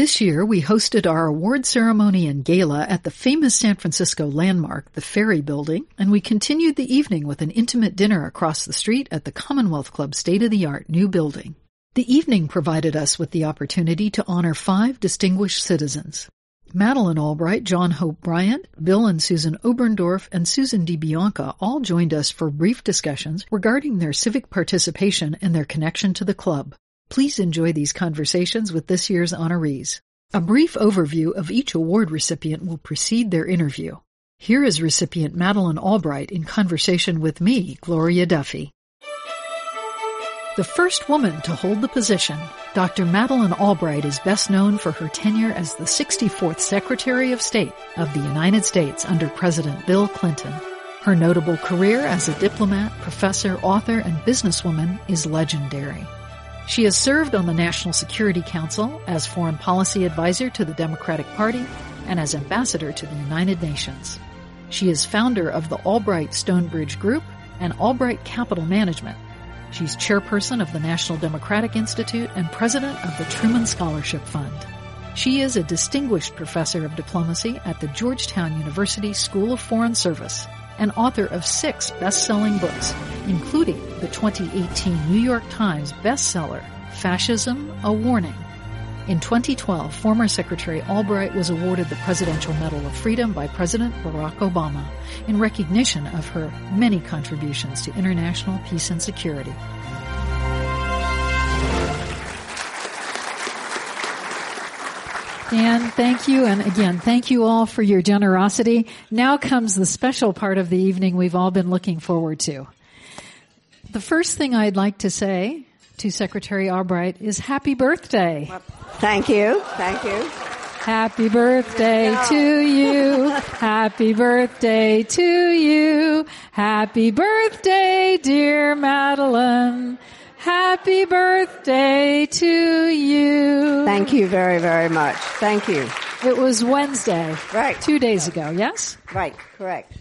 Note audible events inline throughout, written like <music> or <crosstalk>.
This year, we hosted our award ceremony and gala at the famous San Francisco landmark, the Ferry Building, and we continued the evening with an intimate dinner across the street at the Commonwealth Club state-of-the-art new building. The evening provided us with the opportunity to honor five distinguished citizens. Madeleine Albright, John Hope Bryant, Bill and Susan Oberndorf, and Suzanne DiBianca all joined us for brief discussions regarding their civic participation and their connection to the club. Please enjoy these conversations with this year's honorees. A brief overview of each award recipient will precede their interview. Here is recipient Madeleine Albright in conversation with me, Gloria Duffy. The first woman to hold the position, Dr. Madeleine Albright is best known for her tenure as the 64th Secretary of State of the United States under President Bill Clinton. Her notable career as a diplomat, professor, author, and businesswoman is legendary. She has served on the National Security Council as foreign policy advisor to the Democratic Party and as ambassador to the United Nations. She is founder of the Albright Stonebridge Group and Albright Capital Management, She's chairperson of the National Democratic Institute and president of the Truman Scholarship Fund. She is a distinguished professor of diplomacy at the Georgetown University School of Foreign Service and author of six best-selling books, including the 2018 New York Times bestseller, Fascism, A Warning, in 2012, former Secretary Albright was awarded the Presidential Medal of Freedom by President Barack Obama in recognition of her many contributions to international peace and security. Dan, thank you. And again, thank you all for your generosity. Now comes the special part of the evening we've all been looking forward to. The first thing I'd like to say to Secretary Albright is happy birthday. Thank you. Thank you. Happy birthday to you. Happy birthday to you. Happy birthday, dear Madeleine. Happy birthday to you. Thank you very, very much. Thank you. It was Wednesday. Right. Two days ago, yes? Right, correct.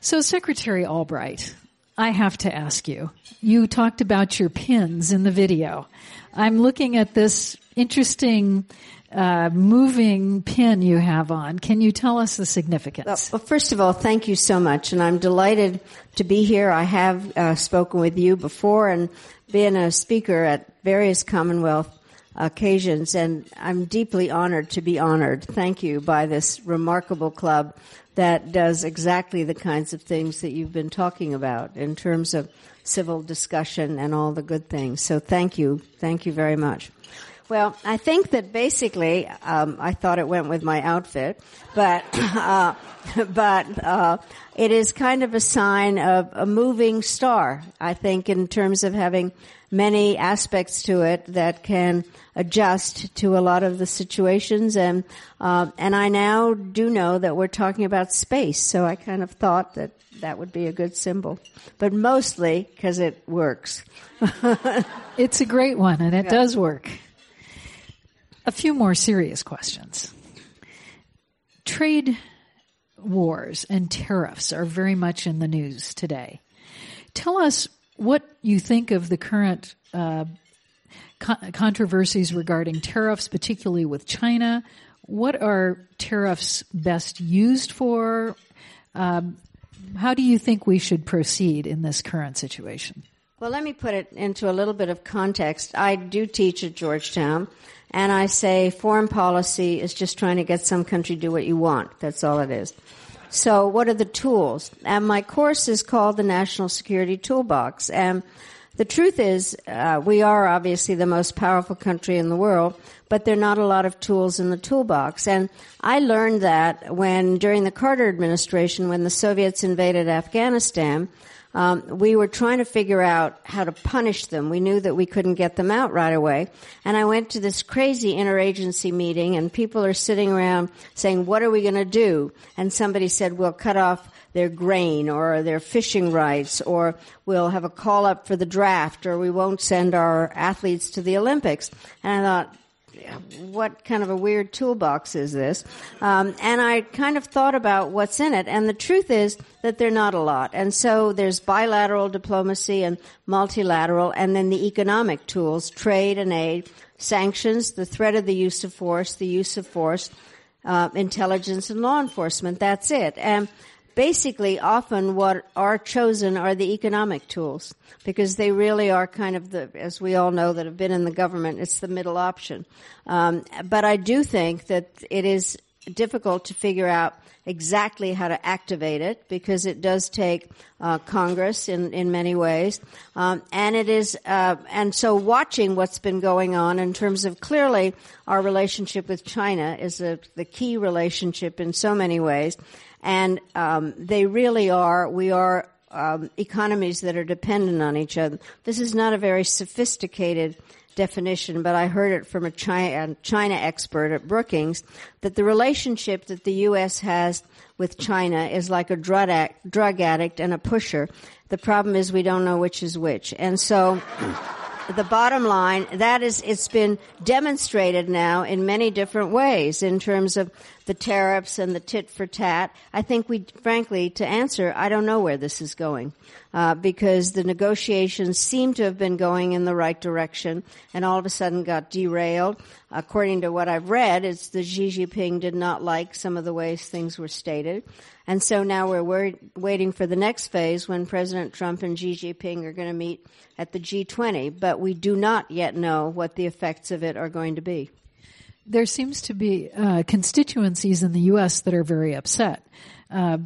So Secretary Albright, I have to ask you. You talked about your pins in the video. I'm looking at this interesting uh, moving pin you have on. Can you tell us the significance? Well, first of all, thank you so much, and I'm delighted to be here. I have uh, spoken with you before and been a speaker at various Commonwealth occasions, and I'm deeply honored to be honored. Thank you by this remarkable club that does exactly the kinds of things that you've been talking about in terms of civil discussion and all the good things. So thank you. Thank you very much. Well, I think that basically, um, I thought it went with my outfit, but <coughs> uh, but uh, it is kind of a sign of a moving star. I think in terms of having many aspects to it that can adjust to a lot of the situations and uh, and I now do know that we're talking about space so I kind of thought that that would be a good symbol but mostly because it works <laughs> it's a great one and it yeah. does work a few more serious questions trade wars and tariffs are very much in the news today tell us what you think of the current uh, controversies regarding tariffs, particularly with China. What are tariffs best used for? Um, how do you think we should proceed in this current situation? Well, let me put it into a little bit of context. I do teach at Georgetown, and I say foreign policy is just trying to get some country to do what you want. That's all it is. So, what are the tools? And my course is called the National Security Toolbox. And the truth is, uh, we are obviously the most powerful country in the world, but there are not a lot of tools in the toolbox. And I learned that when, during the Carter administration, when the Soviets invaded Afghanistan, um, we were trying to figure out how to punish them. We knew that we couldn't get them out right away. And I went to this crazy interagency meeting and people are sitting around saying, what are we going to do? And somebody said, we'll cut off their grain or their fishing rights or we'll have a call up for the draft or we won't send our athletes to the Olympics. And I thought, what kind of a weird toolbox is this? Um, and I kind of thought about what's in it, and the truth is that they're not a lot. And so there's bilateral diplomacy and multilateral, and then the economic tools, trade and aid, sanctions, the threat of the use of force, the use of force, uh, intelligence and law enforcement. That's it. And basically often what are chosen are the economic tools because they really are kind of the, as we all know that have been in the government, it's the middle option. Um, but I do think that it is difficult to figure out exactly how to activate it because it does take uh, Congress in in many ways, um, and it is uh, and so watching what's been going on in terms of clearly our relationship with China is a, the key relationship in so many ways, and um, they really are. We are um, economies that are dependent on each other. This is not a very sophisticated definition, but I heard it from a China, China expert at Brookings that the relationship that the U.S. has with China is like a drug addict, drug addict and a pusher. The problem is we don't know which is which. And so <coughs> the bottom line, that is, it's been demonstrated now in many different ways in terms of the tariffs and the tit for tat. I think we, frankly, to answer, I don't know where this is going. Uh, because the negotiations seem to have been going in the right direction and all of a sudden got derailed. According to what I've read, it's the Xi Jinping did not like some of the ways things were stated. And so now we're waiting for the next phase when President Trump and Xi Jinping are going to meet at the G20, but we do not yet know what the effects of it are going to be. There seems to be uh, constituencies in the U.S. that are very upset. Uh,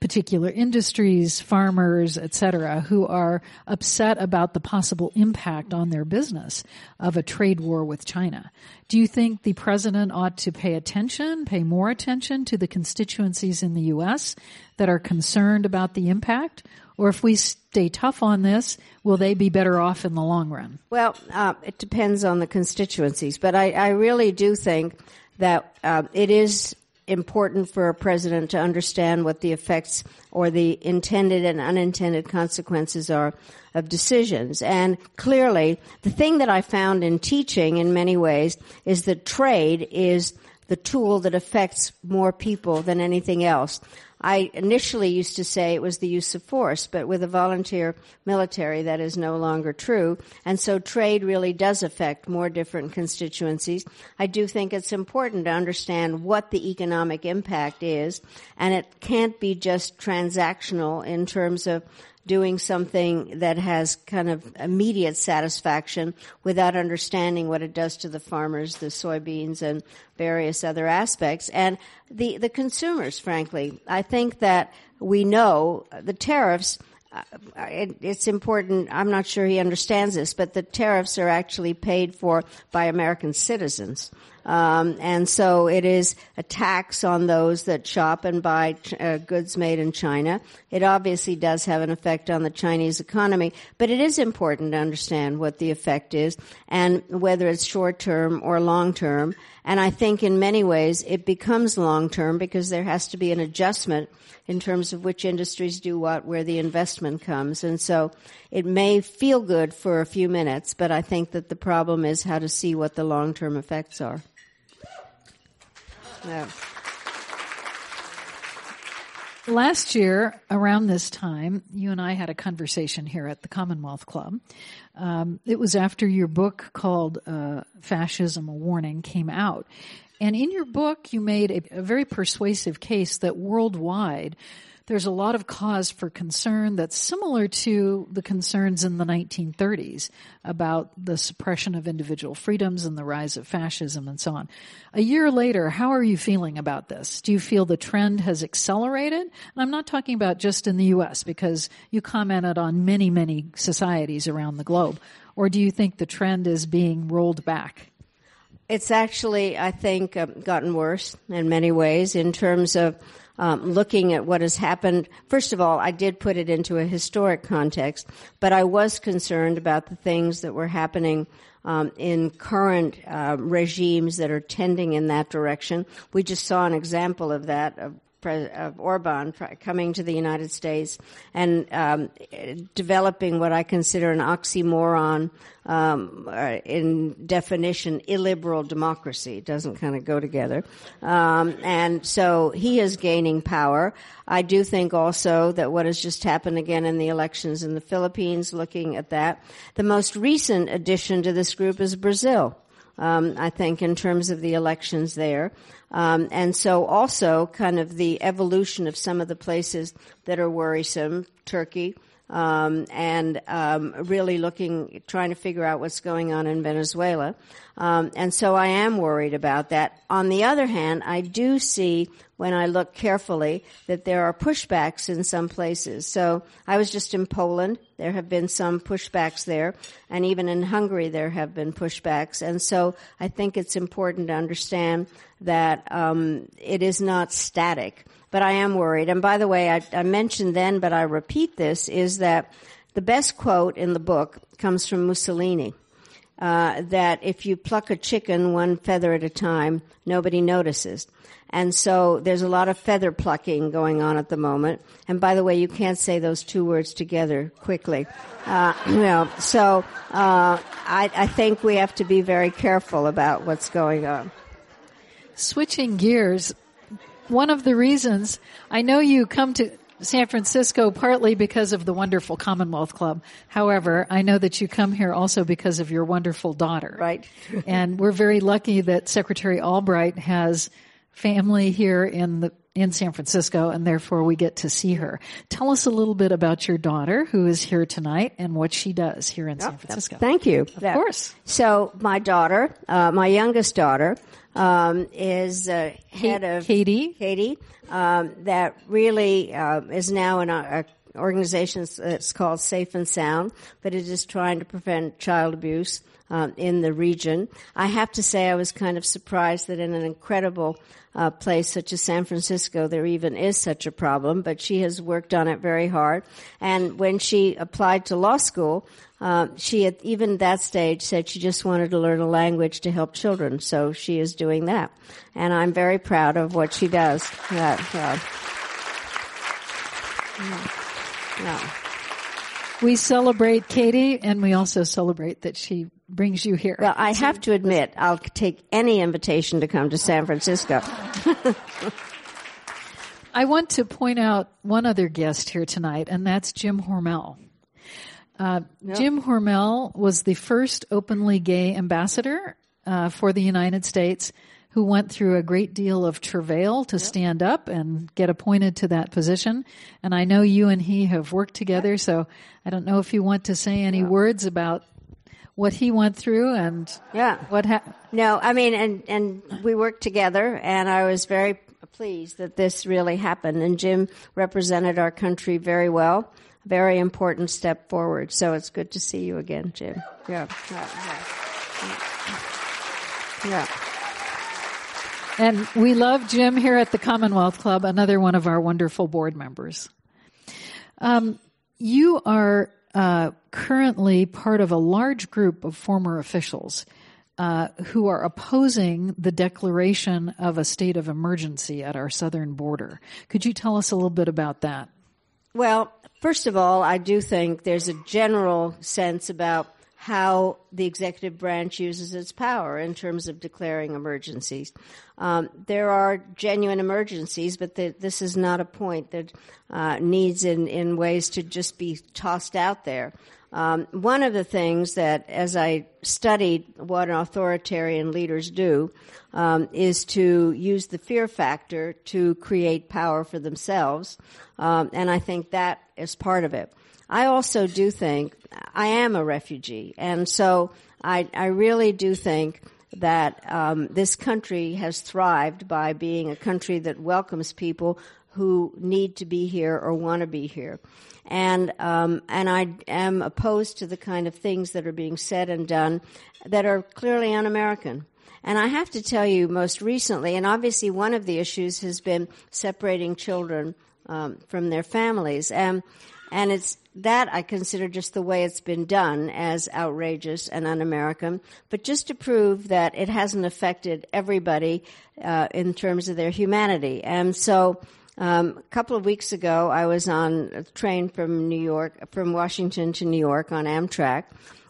particular industries, farmers, etc., who are upset about the possible impact on their business of a trade war with China. Do you think the president ought to pay attention, pay more attention to the constituencies in the U.S. that are concerned about the impact? Or if we stay tough on this, will they be better off in the long run? Well, uh, it depends on the constituencies, but I, I really do think that uh, it is important for a president to understand what the effects or the intended and unintended consequences are of decisions. And clearly, the thing that I found in teaching in many ways is that trade is the tool that affects more people than anything else. I initially used to say it was the use of force, but with a volunteer military, that is no longer true. And so trade really does affect more different constituencies. I do think it's important to understand what the economic impact is, and it can't be just transactional in terms of doing something that has kind of immediate satisfaction without understanding what it does to the farmers, the soybeans, and various other aspects. And the, the consumers, frankly. I think that we know the tariffs uh, it, it's important. I'm not sure he understands this, but the tariffs are actually paid for by American citizens. Um, and so it is a tax on those that shop and buy uh, goods made in China. It obviously does have an effect on the Chinese economy, but it is important to understand what the effect is and whether it's short term or long term. And I think in many ways it becomes long term because there has to be an adjustment in terms of which industries do what, where the investment comes. And so it may feel good for a few minutes, but I think that the problem is how to see what the long term effects are. Yeah. Last year, around this time, you and I had a conversation here at the Commonwealth Club. Um, it was after your book called uh, Fascism, a Warning came out. And in your book, you made a, a very persuasive case that worldwide, there's a lot of cause for concern that's similar to the concerns in the 1930s about the suppression of individual freedoms and the rise of fascism and so on. A year later, how are you feeling about this? Do you feel the trend has accelerated? And I'm not talking about just in the U.S. because you commented on many, many societies around the globe. Or do you think the trend is being rolled back? It's actually, I think, um, gotten worse in many ways in terms of um, looking at what has happened. First of all, I did put it into a historic context, but I was concerned about the things that were happening um, in current uh, regimes that are tending in that direction. We just saw an example of that. Of Orban coming to the United States and um, developing what I consider an oxymoron um, uh, in definition, illiberal democracy. It doesn't kind of go together. Um, and so he is gaining power. I do think also that what has just happened again in the elections in the Philippines, looking at that, the most recent addition to this group is Brazil. Um, I think in terms of the elections there. Um, and so also kind of the evolution of some of the places that are worrisome, Turkey, um, and um, really looking, trying to figure out what's going on in Venezuela. Um, and so I am worried about that. On the other hand, I do see when I look carefully that there are pushbacks in some places. So I was just in Poland. There have been some pushbacks there. And even in Hungary, there have been pushbacks. And so I think it's important to understand that um, it is not static but I am worried. And by the way, I, I mentioned then, but I repeat this, is that the best quote in the book comes from Mussolini. Uh, that if you pluck a chicken one feather at a time, nobody notices. And so there's a lot of feather plucking going on at the moment. And by the way, you can't say those two words together quickly. Uh, <clears throat> you know, so uh, I, I think we have to be very careful about what's going on. Switching gears, one of the reasons I know you come to San Francisco partly because of the wonderful Commonwealth Club. However, I know that you come here also because of your wonderful daughter. Right. <laughs> and we're very lucky that Secretary Albright has family here in the in San Francisco and therefore we get to see her. Tell us a little bit about your daughter who is here tonight and what she does here in San Francisco. Thank you. Of course. So my daughter, uh, my youngest daughter, um, is uh, head of Katie. Katie, um, that really uh, is now in a, a organization that's called Safe and Sound, but it is trying to prevent child abuse. Um, in the region, I have to say I was kind of surprised that in an incredible uh, place such as San Francisco, there even is such a problem. But she has worked on it very hard. And when she applied to law school, uh, she at even that stage said she just wanted to learn a language to help children. So she is doing that, and I'm very proud of what she does. Yeah, yeah. yeah. We celebrate Katie, and we also celebrate that she brings you here. Well, I have to admit, I'll take any invitation to come to San Francisco. <laughs> I want to point out one other guest here tonight, and that's Jim Hormel. Uh, yep. Jim Hormel was the first openly gay ambassador uh, for the United States who went through a great deal of travail to yep. stand up and get appointed to that position. And I know you and he have worked together, yep. so I don't know if you want to say any words about what he went through and yeah what happened. No, I mean, and and we worked together, and I was very pleased that this really happened. And Jim represented our country very well very important step forward. So it's good to see you again, Jim. Yeah. Yeah. yeah. And we love Jim here at the Commonwealth Club, another one of our wonderful board members. Um, you are uh, currently part of a large group of former officials uh, who are opposing the declaration of a state of emergency at our southern border. Could you tell us a little bit about that? Well, first of all, I do think there's a general sense about how the executive branch uses its power in terms of declaring emergencies. Um, there are genuine emergencies, but the, this is not a point that uh, needs in, in ways to just be tossed out there. Um, one of the things that, as I studied what authoritarian leaders do, um, is to use the fear factor to create power for themselves, um, and I think that is part of it. I also do think I am a refugee, and so I, I really do think that um, this country has thrived by being a country that welcomes people who need to be here or want to be here and um, and I am opposed to the kind of things that are being said and done that are clearly un-American. And I have to tell you, most recently, and obviously one of the issues has been separating children um, from their families, and and it's that I consider just the way it's been done as outrageous and un-American, but just to prove that it hasn't affected everybody uh, in terms of their humanity. And so Um, a couple of weeks ago, I was on a train from New York, from Washington to New York on Amtrak,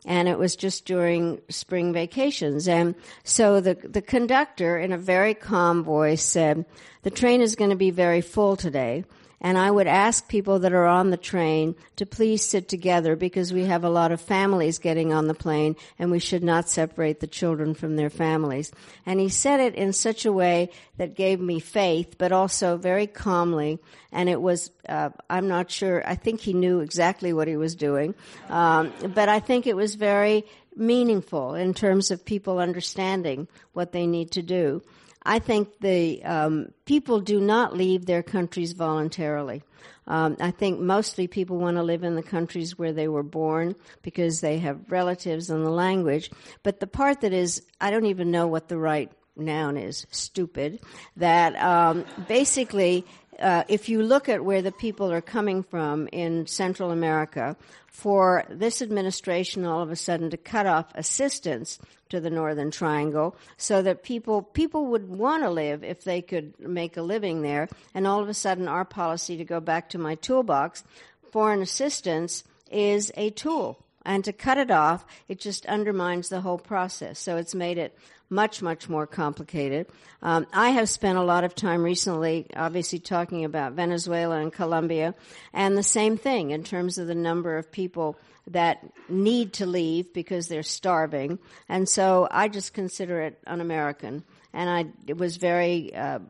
and it was just during spring vacations. And so the the conductor, in a very calm voice, said, "The train is going to be very full today." And I would ask people that are on the train to please sit together because we have a lot of families getting on the plane and we should not separate the children from their families. And he said it in such a way that gave me faith, but also very calmly. And it was, uh, I'm not sure, I think he knew exactly what he was doing. Um, but I think it was very meaningful in terms of people understanding what they need to do. I think the um, people do not leave their countries voluntarily. Um, I think mostly people want to live in the countries where they were born because they have relatives and the language. But the part that is, I don't even know what the right noun is, stupid, that um, basically uh, if you look at where the people are coming from in Central America, for this administration all of a sudden to cut off assistance to the Northern Triangle so that people people would want to live if they could make a living there, and all of a sudden our policy to go back to my toolbox, foreign assistance is a tool. And to cut it off, it just undermines the whole process. So it's made it much, much more complicated. Um, I have spent a lot of time recently, obviously talking about Venezuela and Colombia, and the same thing in terms of the number of people that need to leave because they're starving. And so I just consider it un-American. And I, it was very, uh,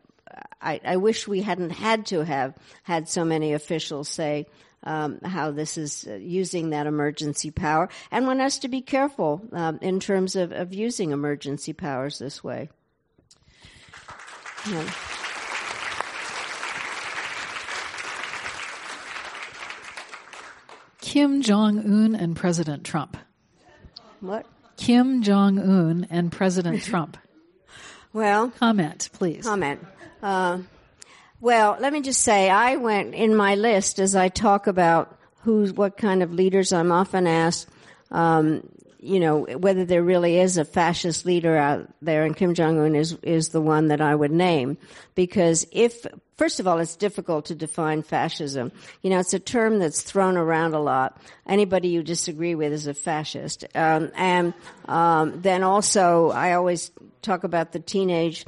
I, I wish we hadn't had to have had so many officials say, um, how this is uh, using that emergency power, and want us to be careful um, in terms of, of using emergency powers this way. Yeah. Kim Jong Un and President Trump. What? Kim Jong Un and President <laughs> Trump. Well, comment, please. Comment. Uh, well, let me just say, I went in my list as I talk about who's what kind of leaders. I'm often asked, um, you know, whether there really is a fascist leader out there, and Kim Jong Un is is the one that I would name because if First of all, it's difficult to define fascism. You know, it's a term that's thrown around a lot. Anybody you disagree with is a fascist. Um, and um, then also, I always talk about the teenage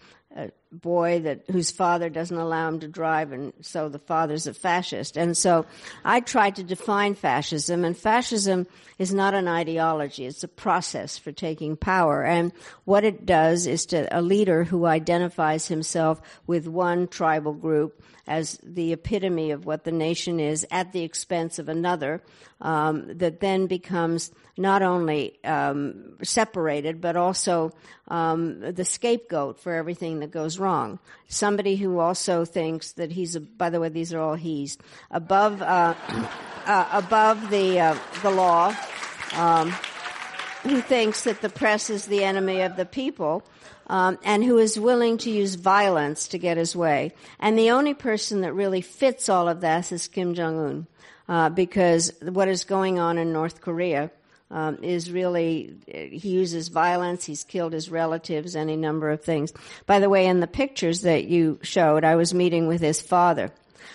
boy that whose father doesn't allow him to drive and so the father's a fascist. And so i tried to define fascism and fascism is not an ideology. It's a process for taking power. And what it does is to a leader who identifies himself with one tribal group as the epitome of what the nation is at the expense of another um, that then becomes not only um, separated but also um, the scapegoat for everything that goes wrong. Somebody who also thinks that he's, a, by the way, these are all he's above uh, <coughs> uh, above the uh, the law. Um, who thinks that the press is the enemy of the people um, and who is willing to use violence to get his way. And the only person that really fits all of this is Kim Jong Un, uh, because what is going on in North Korea um, is really he uses violence. He's killed his relatives, any number of things. By the way, in the pictures that you showed, I was meeting with his father.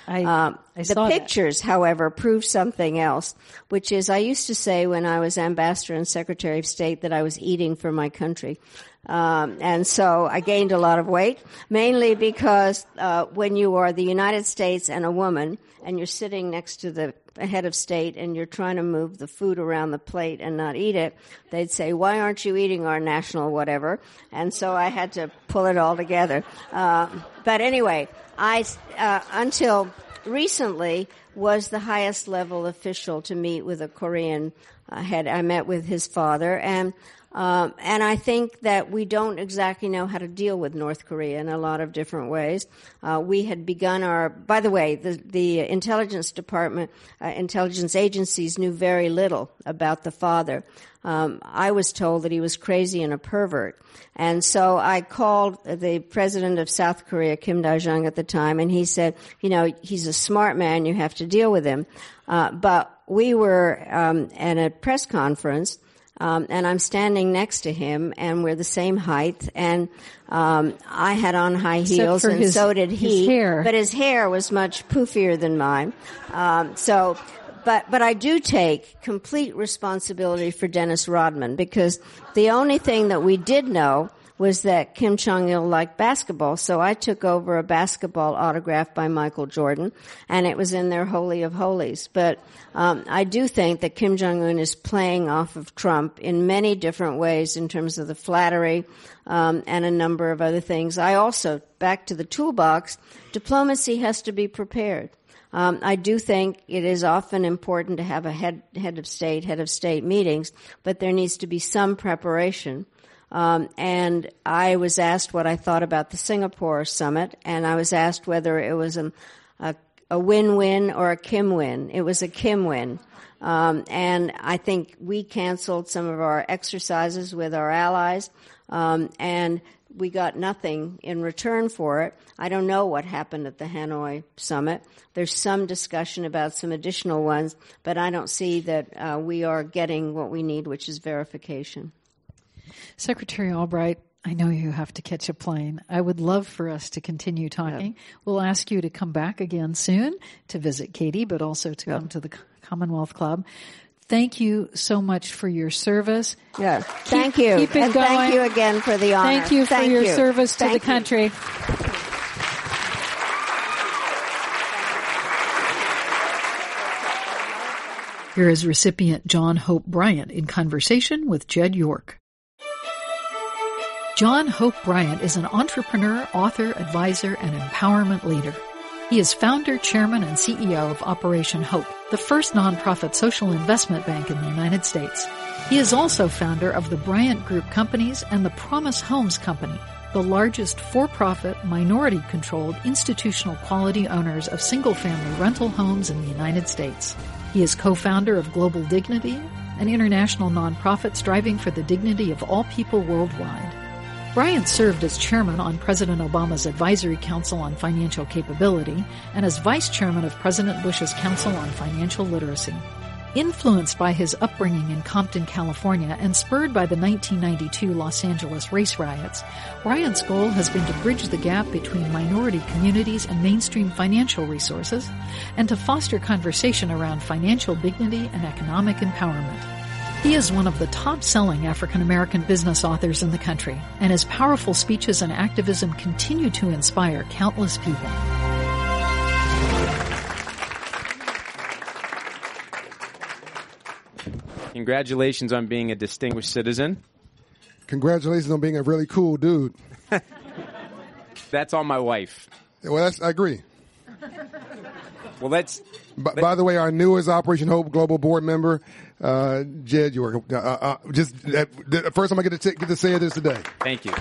I, um, I the pictures, that. however, prove something else, which is I used to say when I was ambassador and secretary of state that I was eating for my country. Um, and so I gained a lot of weight, mainly because uh, when you are the United States and a woman, and you're sitting next to the head of state and you're trying to move the food around the plate and not eat it, they'd say, "Why aren't you eating our national whatever?" And so I had to pull it all together. Uh, but anyway, I uh, until recently was the highest level official to meet with a Korean uh, head. I met with his father and um, and I think that we don't exactly know how to deal with North Korea in a lot of different ways. Uh, we had begun our, by the way, the, the intelligence department, uh, intelligence agencies knew very little about the father. Um, I was told that he was crazy and a pervert. And so I called the president of South Korea, Kim Dae-jung at the time, and he said, you know, he's a smart man, you have to deal with him. Uh, but we were um, at a press conference Um, and I'm standing next to him, and we're the same height. And um, I had on high heels, and his, so did he. hair. But his hair was much poofier than mine. Um, so, but but I do take complete responsibility for Dennis Rodman because the only thing that we did know was that Kim Jong Il liked basketball, so I took over a basketball autograph by Michael Jordan, and it was in their holy of holies. But um, I do think that Kim Jong Un is playing off of Trump in many different ways in terms of the flattery um, and a number of other things. I also, back to the toolbox, diplomacy has to be prepared. Um, I do think it is often important to have a head head of state, head of state meetings, but there needs to be some preparation. Um, and I was asked what I thought about the Singapore summit, and I was asked whether it was a, a, a win-win or a Kim win. It was a Kim win. Um, and I think we canceled some of our exercises with our allies, um, and we got nothing in return for it. I don't know what happened at the Hanoi summit. There's some discussion about some additional ones, but I don't see that uh, we are getting what we need, which is verification. Secretary Albright, I know you have to catch a plane. I would love for us to continue talking. We'll ask you to come back again soon to visit Katie, but also to come to the Commonwealth Club. Thank you so much for your service. Yeah. Thank you. Keep it and going. thank you again for the honor. Thank you for Thank your you. service to Thank the you. country. Here is recipient John Hope Bryant in conversation with Jed York. John Hope Bryant is an entrepreneur, author, advisor, and empowerment leader. He is founder, chairman, and CEO of Operation Hope, the first nonprofit social investment bank in the United States. He is also founder of the Bryant Group Companies and the Promise Homes Company, the largest for-profit, minority-controlled, institutional quality owners of single-family rental homes in the United States. He is co-founder of Global Dignity, an international nonprofit striving for the dignity of all people worldwide. Bryant served as chairman on President Obama's Advisory Council on Financial Capability and as vice chairman of President Bush's Council on Financial Literacy. Influenced by his upbringing in Compton, California, and spurred by the 1992 Los Angeles race riots, Bryant's goal has been to bridge the gap between minority communities and mainstream financial resources, and to foster conversation around financial dignity and economic empowerment. He is one of the top-selling African-American business authors in the country, and his powerful speeches and activism continue to inspire countless people. Congratulations on being a distinguished citizen. Congratulations on being a really cool dude. <laughs> That's all my wife. Well, that's, I agree. <laughs> Well, that's B- by the way, our newest Operation Hope Global Board member, uh, Jed York. Uh, uh, just uh, the first time I get to t- get to say this today. thank you.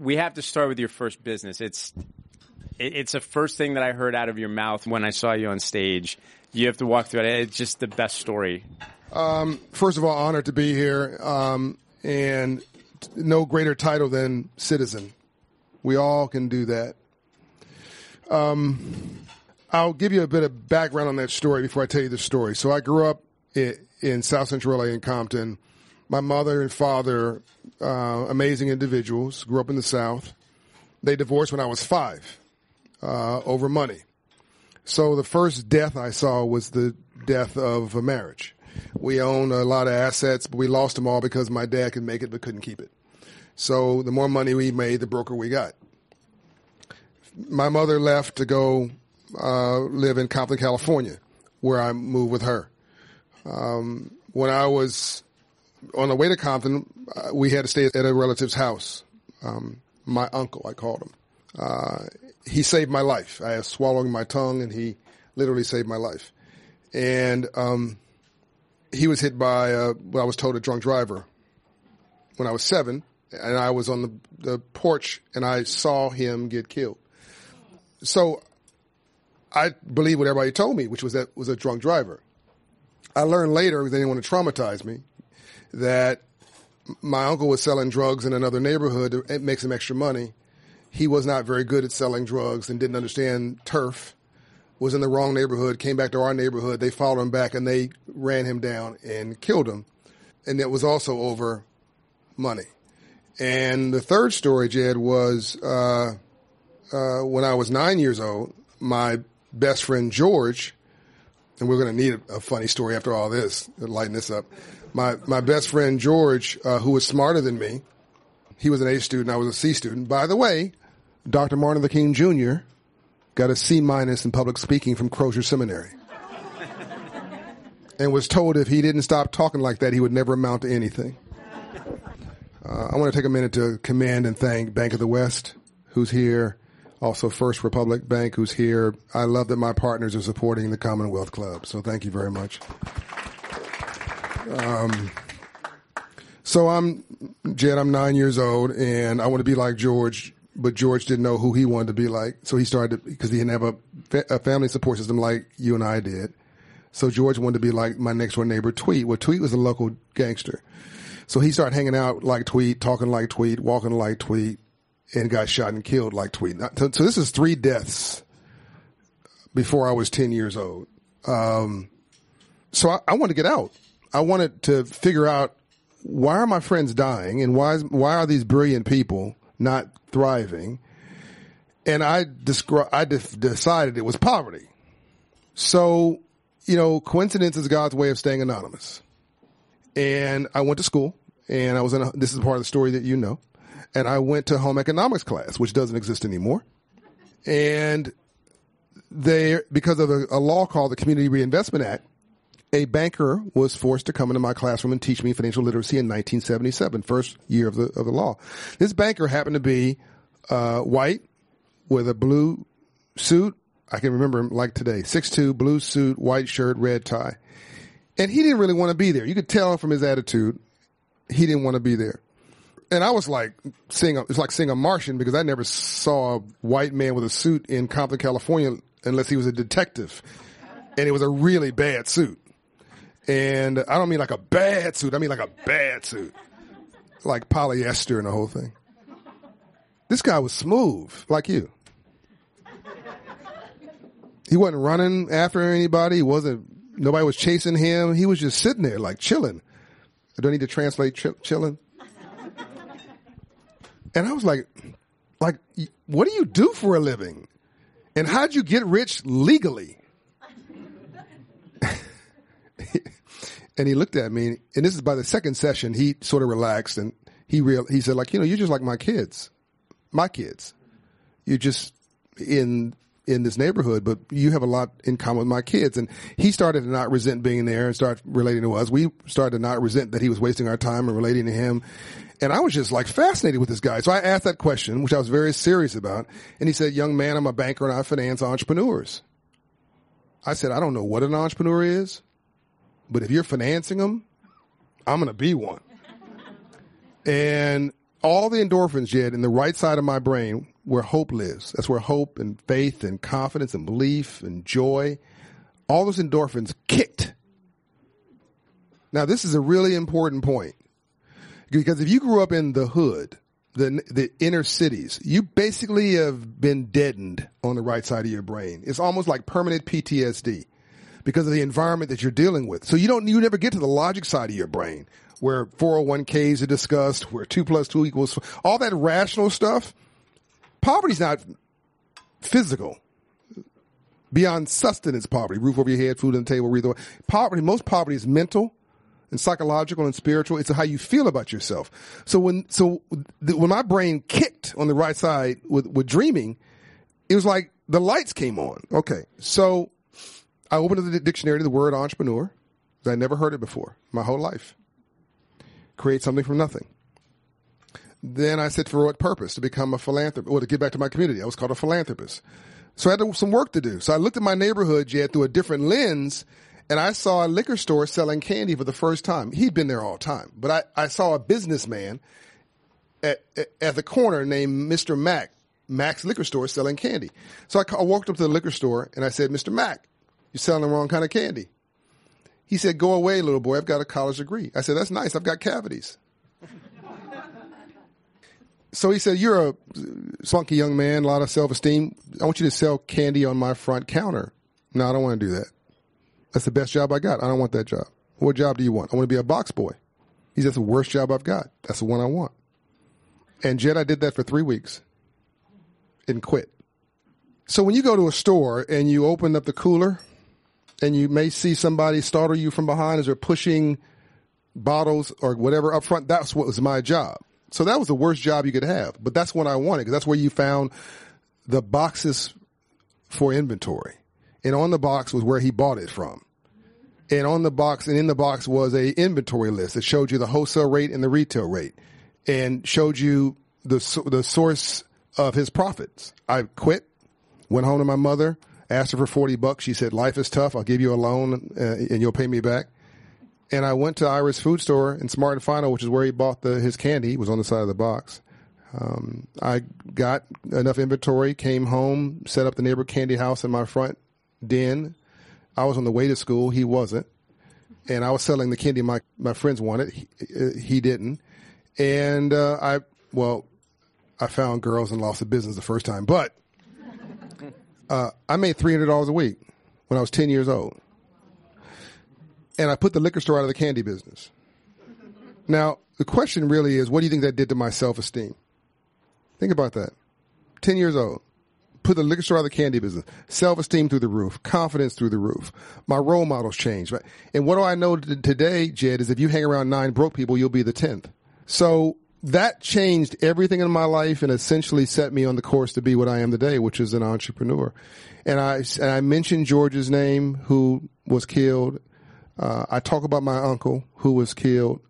We have to start with your first business. It's it, it's the first thing that I heard out of your mouth when I saw you on stage. You have to walk through it. It's just the best story. First of all, honored to be here, um, and t- no greater title than citizen. We all can do that. Um, I'll give you a bit of background on that story before I tell you the story. So I grew up in, in South Central LA in Compton. My mother and father, uh, amazing individuals, grew up in the South. They divorced when I was five uh, over money. So the first death I saw was the death of a marriage. We owned a lot of assets, but we lost them all because my dad could make it but couldn't keep it. So the more money we made, the broker we got. My mother left to go uh, live in Compton, California, where I moved with her. Um, when I was on the way to Compton, uh, we had to stay at a relative's house. Um, my uncle, I called him. Uh, he saved my life. I was swallowing my tongue, and he literally saved my life. And um, he was hit by, uh, what I was told, a drunk driver when I was seven, and I was on the, the porch, and I saw him get killed. So I believe what everybody told me, which was that was a drunk driver. I learned later, because they didn't want to traumatize me, that my uncle was selling drugs in another neighborhood to make some extra money. He was not very good at selling drugs and didn't understand turf. was in the wrong neighborhood, came back to our neighborhood. They followed him back and they ran him down and killed him. And it was also over money. And the third story, Jed, was uh, uh, when I was nine years old, my best friend George, and we're going to need a, a, funny story after all this to lighten this up. My my best friend George, uh, who was smarter than me, he was an A student, I was a C student. By the way, Dr. Martin Luther King Jr. got a C minus in public speaking from Crozer Seminary. and was told if he didn't stop talking like that, he would never amount to anything. Uh, I want to take a minute to commend and thank Bank of the West, who's here, also First Republic Bank, who's here. I love that my partners are supporting the Commonwealth Club, so thank you very much. Um, so I'm Jed. I'm nine years old, and I want to be like George, but George didn't know who he wanted to be like, so he started because he didn't have a, a, family support system like you and I did. So George wanted to be like my next door neighbor, Tweet. Well, Tweet was a local gangster, so he started hanging out like Tweet, talking like Tweet, walking like Tweet, and got shot and killed like Tweet. So, so this is three deaths before I was 10 years old. Um, so I, I wanted to get out. I wanted to figure out why are my friends dying and why, is, why are these brilliant people not thriving? And I descri- I de- decided it was poverty. So, you know, coincidence is God's way of staying anonymous. And I went to school and I was in a, this is part of the story that you know and I went to home economics class, which doesn't exist anymore. And they, because of a, a, law called the Community Reinvestment Act, a banker was forced to come into my classroom and teach me financial literacy in 1977, first year of the of the law. This banker happened to be uh, white with a blue suit. I can remember him like today, six two, blue suit, white shirt, red tie, and he didn't really want to be there. You could tell from his attitude, he didn't want to be there and I was like seeing a, it's like seeing a Martian because I never saw a white man with a suit in Compton, California, unless he was a detective, and it was a really bad suit. And I don't mean like a bad suit. I mean like a bad suit, like polyester and the whole thing. This guy was smooth, like you. He wasn't running after anybody. He wasn't. Nobody was chasing him. He was just sitting there, like chilling. I don't need to translate ch- chilling? And I was like, like, what do you do for a living? And how'd you get rich legally? <laughs> and he looked at me, and this is by the second session, he sort of relaxed and he real, he said like, you know, you're just like my kids, my kids. You're just in, in this neighborhood, but you have a lot in common with my kids. And he started to not resent being there and start relating to us. We started to not resent that he was wasting our time and relating to him. And I was just like fascinated with this guy. So I asked that question, which I was very serious about. And he said, young man, I'm a banker and I finance entrepreneurs. I said, I don't know what an entrepreneur is, but if you're financing them, I'm going to be one. and all the endorphins, Jed, in the right side of my brain where hope lives. That's where hope and faith and confidence and belief and joy, all those endorphins kicked. Now, this is a really important point. Because if you grew up in the hood, the the inner cities, you basically have been deadened on the right side of your brain. It's almost like permanent PTSD because of the environment that you're dealing with. So you don't you never get to the logic side of your brain where 401ks are discussed, where two plus two equals all that rational stuff. Poverty's not physical. Beyond sustenance poverty, roof over your head, food on the table, breathe. Poverty, most poverty is mental and psychological and spiritual. It's how you feel about yourself. So when, so the, when my brain kicked on the right side with, with dreaming, it was like the lights came on. Okay. So I opened up the dictionary to the word entrepreneur. I never heard it before my whole life. Create something from nothing. Then I said, for what purpose? To become a philanthropist or to give back to my community. I was called a philanthropist. So I had some work to do. So I looked at my neighborhood yet through a different lens and I saw a liquor store selling candy for the first time. He'd been there all the time, but I, I saw a businessman at, at, at the corner named Mr. Mack, Mack's liquor store selling candy. So I, I walked up to the liquor store and I said, Mr. Mack, you're selling the wrong kind of candy. He said, go away, little boy. I've got a college degree. I said, that's nice. I've got cavities. so he said, you're a spunky young man, a lot of self-esteem. I want you to sell candy on my front counter No, I don't want to do that. That's the best job I got. I don't want that job. What job do you want? I want to be a box boy. He that's the worst job I've got. That's the one I want. And Jed, I did that for three weeks and quit. So when you go to a store and you open up the cooler and you may see somebody startle you from behind as they're pushing bottles or whatever up front, that's what was my job. So that was the worst job you could have, but that's what I wanted because that's where you found the boxes for inventory. And on the box was where he bought it from. And on the box and in the box was a inventory list that showed you the wholesale rate and the retail rate and showed you the the source of his profits. I quit, went home to my mother, asked her for 40 bucks. She said, life is tough. I'll give you a loan uh, and you'll pay me back. And I went to Ira's food store in Smart and Final, which is where he bought the, his candy. Was on the side of the box. Um, I got enough inventory, came home, set up the neighbor candy house in my front den. I was on the way to school. He wasn't. And I was selling the candy my, my friends wanted. He, he didn't. And, uh, I, well, I found girls and lost the business the first time, but, <laughs> uh, I made $300 a week when I was 10 years old and I put the liquor store out of the candy business. Now, the question really is, what do you think that did to my self-esteem? Think about that. 10 years old. Put the liquor store out of the candy business. Self-esteem through the roof. Confidence through the roof. My role models changed. Right? And what do I know today, Jed, is if you hang around nine broke people, you'll be the 10th. So that changed everything in my life and essentially set me on the course to be what I am today, which is an entrepreneur. And I, and I mentioned George's name, who was killed uh, I talk about my uncle who was killed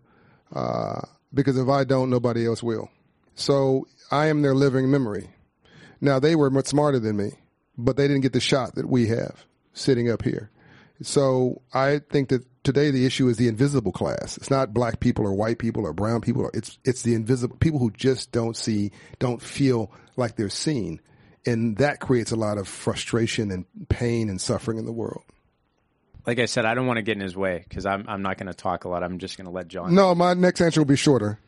uh, because if I don't, nobody else will. So I am their living memory. Now they were much smarter than me, but they didn't get the shot that we have sitting up here. So I think that today the issue is the invisible class. It's not black people or white people or brown people. It's it's the invisible people who just don't see, don't feel like they're seen, and that creates a lot of frustration and pain and suffering in the world like I said, I don't want to get in his way because I'm I'm not going to talk a lot. I'm just going to let John. No, my next answer will be shorter.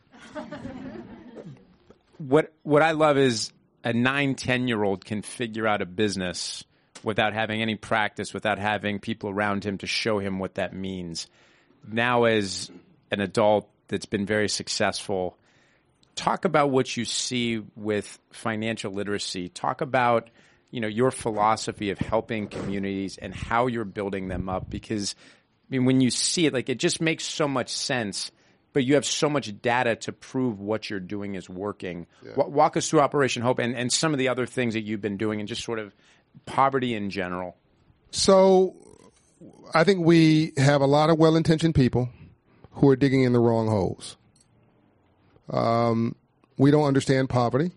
what what I love is a nine ten year old can figure out a business without having any practice, without having people around him to show him what that means. Now, as an adult that's been very successful, talk about what you see with financial literacy. Talk about you know your philosophy of helping communities and how you're building them up because I mean when you see it like it just makes so much sense but you have so much data to prove what you're doing is working. Yeah. Walk us through Operation Hope and, and some of the other things that you've been doing and just sort of poverty in general. So I think we have a lot of well intentioned people who are digging in the wrong holes. Um, we don't understand poverty.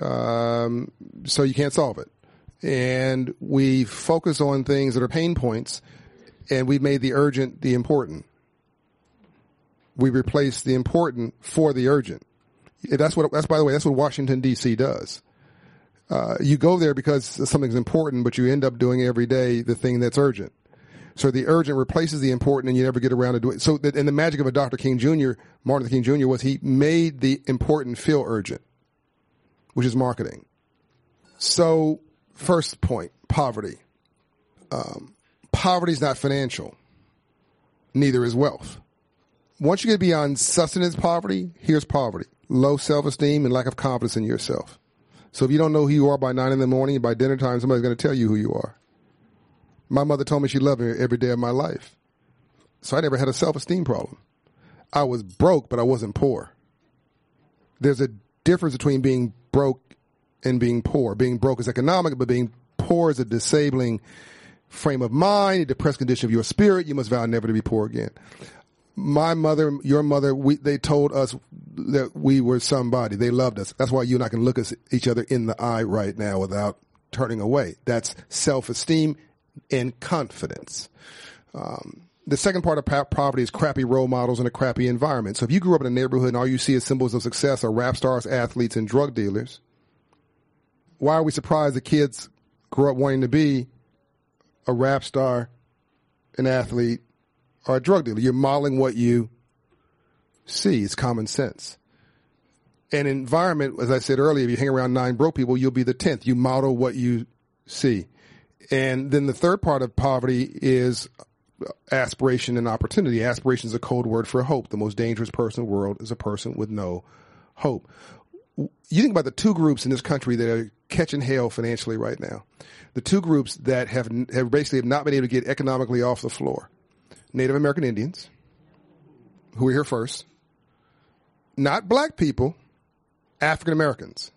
Um, so you can't solve it. And we focus on things that are pain points, and we've made the urgent the important. We replace the important for the urgent. That's what. That's by the way. That's what Washington D.C. does. Uh, you go there because something's important, but you end up doing every day the thing that's urgent. So the urgent replaces the important, and you never get around to doing it. So, and the magic of a Dr. King Jr., Martin Luther King Jr., was he made the important feel urgent which is marketing. So, first point poverty. Um, poverty is not financial, neither is wealth. Once you get beyond sustenance poverty, here's poverty low self esteem and lack of confidence in yourself. So, if you don't know who you are by nine in the morning, by dinner time, somebody's going to tell you who you are. My mother told me she loved me every day of my life. So, I never had a self esteem problem. I was broke, but I wasn't poor. There's a difference between being broke and being poor. Being broke is economic, but being poor is a disabling frame of mind, a depressed condition of your spirit. You must vow never to be poor again. My mother, your mother, we, they told us that we were somebody. They loved us. That's why you and I can look at each other in the eye right now without turning away. That's self-esteem and confidence. Um, the second part of poverty is crappy role models and a crappy environment. So if you grew up in a neighborhood and all you see as symbols of success are rap stars, athletes, and drug dealers, why are we surprised that kids grow up wanting to be a rap star, an athlete, or a drug dealer? You're modeling what you see. It's common sense. An environment, as I said earlier, if you hang around nine broke people, you'll be the tenth. You model what you see. And then the third part of poverty is aspiration and opportunity. Aspiration is a code word for hope. The most dangerous person in the world is a person with no hope. You think about the two groups in this country that are catching hell financially right now. The two groups that have have basically have not been able to get economically off the floor. Native American Indians, who were here first, not black people, African Americans.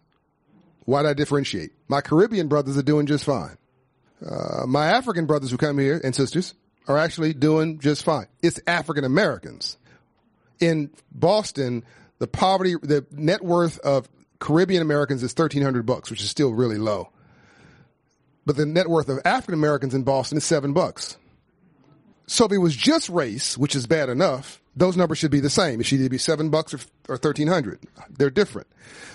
Why did I differentiate? My Caribbean brothers are doing just fine. Uh, my African brothers who come here and sisters are actually doing just fine. It's African Americans. In Boston, the poverty, the net worth of Caribbean Americans is thirteen hundred bucks, which is still really low. But the net worth of African Americans in Boston is seven bucks. So if it was just race, which is bad enough, those numbers should be the same. It should either be seven bucks or, or thirteen hundred. They're different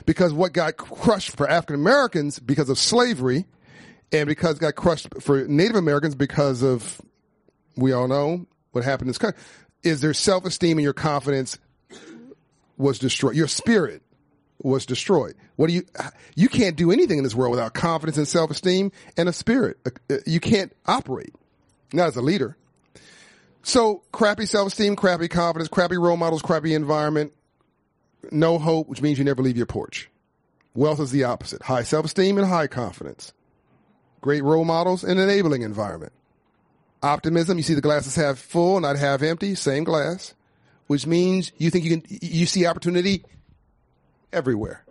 because what got crushed for African Americans because of slavery, and because got crushed for Native Americans because of we all know what happened in this country is their self esteem and your confidence was destroyed. Your spirit was destroyed. What do you? You can't do anything in this world without confidence and self esteem and a spirit. Uh, uh, you can't operate, not as a leader. So crappy self esteem, crappy confidence, crappy role models, crappy environment, no hope, which means you never leave your porch. Wealth is the opposite: high self esteem and high confidence. Great role models and enabling environment. Optimism, you see the glasses half full, not half empty, same glass, which means you think you can, you see opportunity everywhere.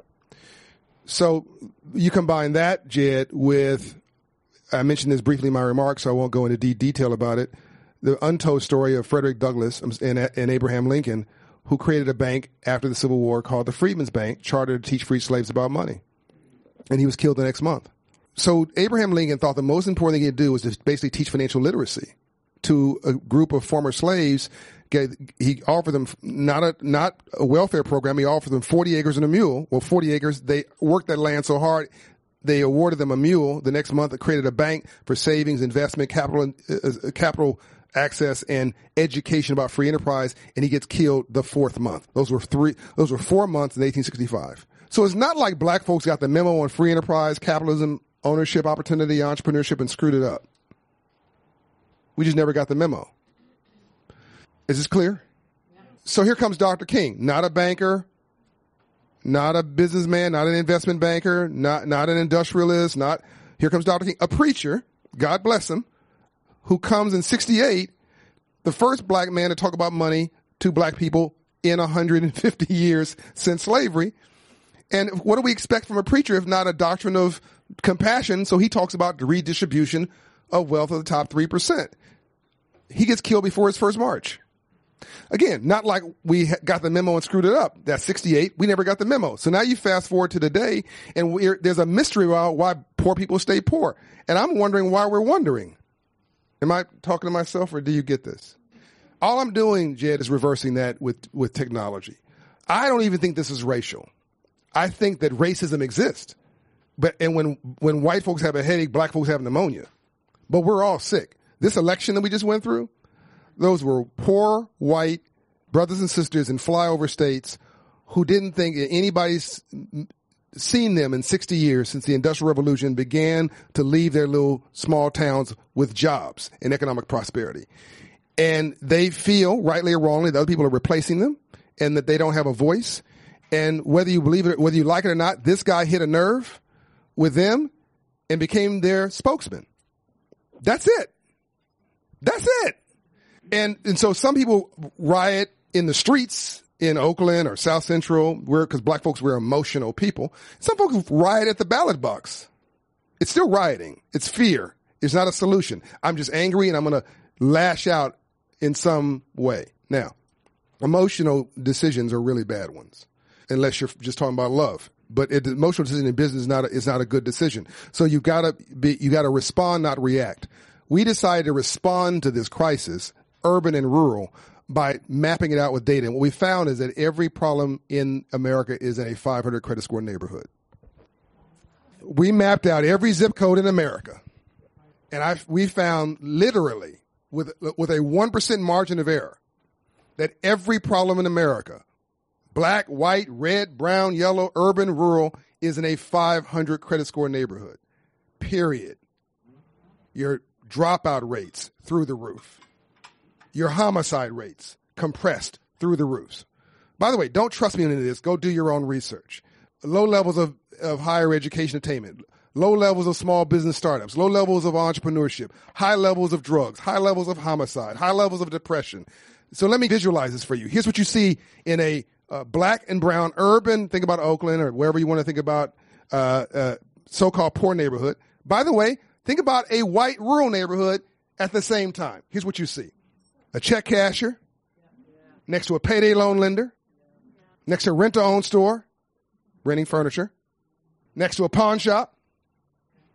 So you combine that, Jed, with, I mentioned this briefly in my remarks, so I won't go into deep detail about it. The untold story of Frederick Douglass and, and Abraham Lincoln, who created a bank after the Civil War called the Freedmen's Bank, chartered to teach free slaves about money. And he was killed the next month. So Abraham Lincoln thought the most important thing he could do was to basically teach financial literacy to a group of former slaves. He offered them not a not a welfare program. He offered them forty acres and a mule. Well, forty acres. They worked that land so hard, they awarded them a mule. The next month, it created a bank for savings, investment, capital, uh, uh, capital access, and education about free enterprise. And he gets killed the fourth month. Those were three. Those were four months in 1865. So it's not like black folks got the memo on free enterprise, capitalism, ownership, opportunity, entrepreneurship, and screwed it up. We just never got the memo. Is this clear? So here comes Dr. King, not a banker, not a businessman, not an investment banker, not, not an industrialist, not, here comes Dr. King, a preacher, God bless him, who comes in 68, the first black man to talk about money to black people in 150 <laughs> years since slavery. And what do we expect from a preacher if not a doctrine of compassion? So he talks about the redistribution of wealth of the top 3%. He gets killed before his first march. Again, not like we got the memo and screwed it up. That's 68. We never got the memo. So now you fast forward to today and there's a mystery about why poor people stay poor. And I'm wondering why we're wondering. Am I talking to myself or do you get this? All I'm doing, Jed, is reversing that with, with technology. I don't even think this is racial. I think that racism exists. But and when when white folks have a headache, black folks have pneumonia. But we're all sick. This election that we just went through, those were poor white brothers and sisters in flyover states who didn't think anybody's seen them in 60 years since the industrial revolution began to leave their little small towns with jobs and economic prosperity. And they feel, rightly or wrongly, that other people are replacing them and that they don't have a voice. And whether you believe it, whether you like it or not, this guy hit a nerve with them and became their spokesman. That's it. That's it. And and so some people riot in the streets in Oakland or South Central, where because black folks we're emotional people. Some folks riot at the ballot box. It's still rioting. It's fear. It's not a solution. I'm just angry and I'm going to lash out in some way. Now, emotional decisions are really bad ones, unless you're just talking about love but it, emotional decision in business is not a, is not a good decision. So you gotta be, you gotta respond, not react. We decided to respond to this crisis, urban and rural, by mapping it out with data. And what we found is that every problem in America is in a 500 credit score neighborhood. We mapped out every zip code in America. And I, we found literally with, with a 1% margin of error that every problem in America black, white, red, brown, yellow, urban, rural is in a 500 credit score neighborhood. Period. Your dropout rates through the roof. Your homicide rates compressed through the roofs. By the way, don't trust me on any of this. Go do your own research. Low levels of, of higher education attainment, low levels of small business startups, low levels of entrepreneurship, high levels of drugs, high levels of homicide, high levels of depression. So let me visualize this for you. Here's what you see in a uh, black and brown urban, think about Oakland or wherever you want to think about uh, uh, so-called poor neighborhood. By the way, think about a white rural neighborhood at the same time. Here's what you see. A check casher next to a payday loan lender, next to a rent-to-own store, renting furniture, next to a pawn shop,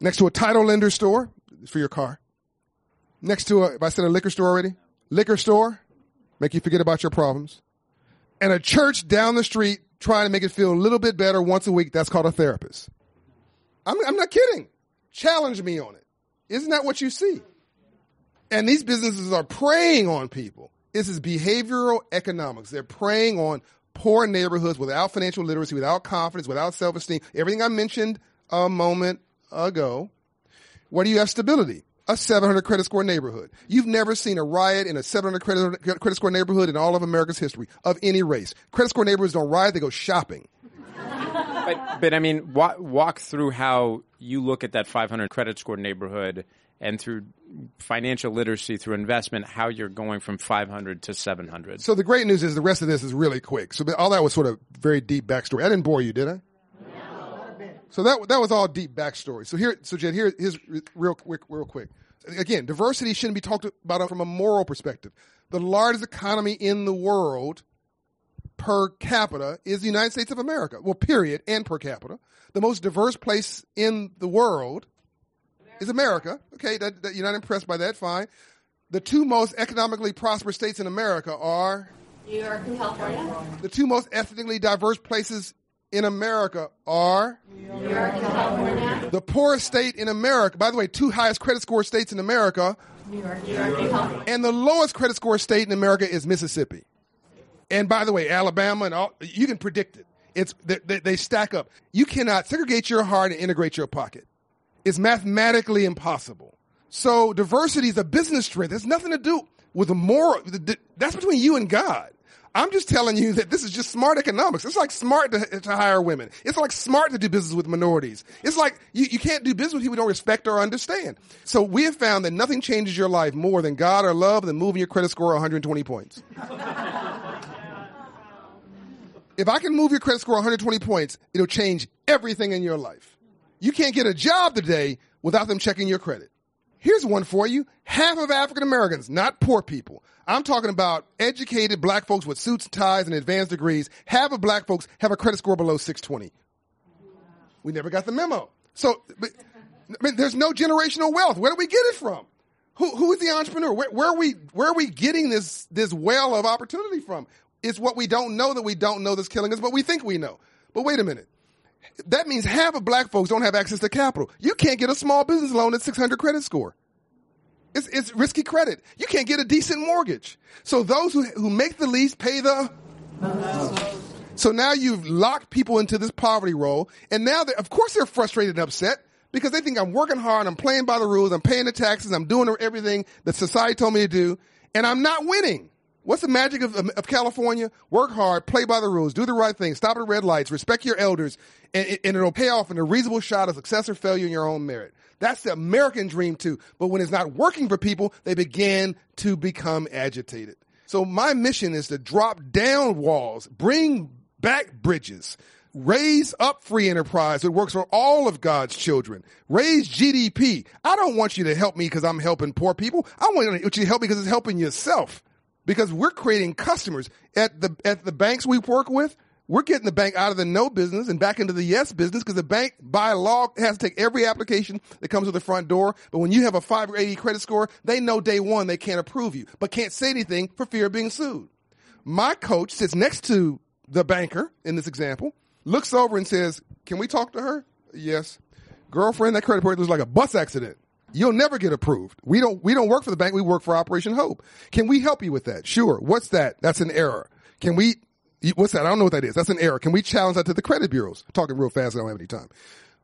next to a title lender store for your car, next to a, if I said a liquor store already, liquor store, make you forget about your problems, and a church down the street trying to make it feel a little bit better once a week. That's called a therapist. I'm, I'm not kidding. Challenge me on it. Isn't that what you see? And these businesses are preying on people. This is behavioral economics. They're preying on poor neighborhoods without financial literacy, without confidence, without self esteem. Everything I mentioned a moment ago. Where do you have stability? A 700 credit score neighborhood. You've never seen a riot in a 700 credit, credit score neighborhood in all of America's history of any race. Credit score neighborhoods don't riot, they go shopping. but, but I mean, walk, walk through how you look at that 500 credit score neighborhood and through financial literacy, through investment, how you're going from 500 to 700. So the great news is the rest of this is really quick. So all that was sort of very deep backstory. I didn't bore you, did I? So that that was all deep backstory. So here, so Jed, here, here's real quick, real quick. Again, diversity shouldn't be talked about from a moral perspective. The largest economy in the world per capita is the United States of America. Well, period, and per capita. The most diverse place in the world is America. Okay, that, that, you're not impressed by that, fine. The two most economically prosperous states in America are New York and California. The two most ethnically diverse places in America are New York and California. The poorest state in America, by the way, two highest credit score states in America. New York, New York and California. And the lowest credit score state in America is Mississippi. And by the way, Alabama and all, you can predict it. It's they, they stack up. You cannot segregate your heart and integrate your pocket. It's mathematically impossible. So diversity is a business strength. It has nothing to do with the moral. That's between you and God. I'm just telling you that this is just smart economics. It's like smart to, to hire women. It's like smart to do business with minorities. It's like you, you can't do business with people you don't respect or understand. So we have found that nothing changes your life more than God or love than moving your credit score 120 points. if I can move your credit score 120 points, it'll change everything in your life. You can't get a job today without them checking your credit. Here's one for you. Half of African Americans, not poor people. I'm talking about educated black folks with suits, ties, and advanced degrees. Half of black folks have a credit score below 620. We never got the memo. So, but, I mean, there's no generational wealth. Where do we get it from? Who, who is the entrepreneur? Where, where, are we, where are we getting this, this well of opportunity from? It's what we don't know that we don't know that's killing us, but we think we know. But wait a minute. That means half of black folks don't have access to capital. You can't get a small business loan at 600 credit score. It's, it's risky credit. You can't get a decent mortgage. So those who, who make the least pay the. So now you've locked people into this poverty role, and now, of course, they're frustrated and upset because they think I'm working hard, I'm playing by the rules, I'm paying the taxes, I'm doing everything that society told me to do, and I'm not winning. What's the magic of, um, of, California? Work hard, play by the rules, do the right thing, stop at red lights, respect your elders, and, and it'll pay off in a reasonable shot of success or failure in your own merit. That's the American dream too. But when it's not working for people, they begin to become agitated. So my mission is to drop down walls, bring back bridges, raise up free enterprise that works for all of God's children, raise GDP. I don't want you to help me because I'm helping poor people. I want you to help me because it's helping yourself because we're creating customers at the at the banks we work with. We're getting the bank out of the no business and back into the yes business because the bank, by law, has to take every application that comes to the front door. But when you have a 580 credit score, they know day one they can't approve you, but can't say anything for fear of being sued. My coach sits next to the banker in this example, looks over and says, Can we talk to her? Yes. Girlfriend, that credit report was like a bus accident. You'll never get approved. We don't, we don't work for the bank. We work for Operation Hope. Can we help you with that? Sure. What's that? That's an error. Can we, what's that? I don't know what that is. That's an error. Can we challenge that to the credit bureaus? Talking real fast. I don't have any time.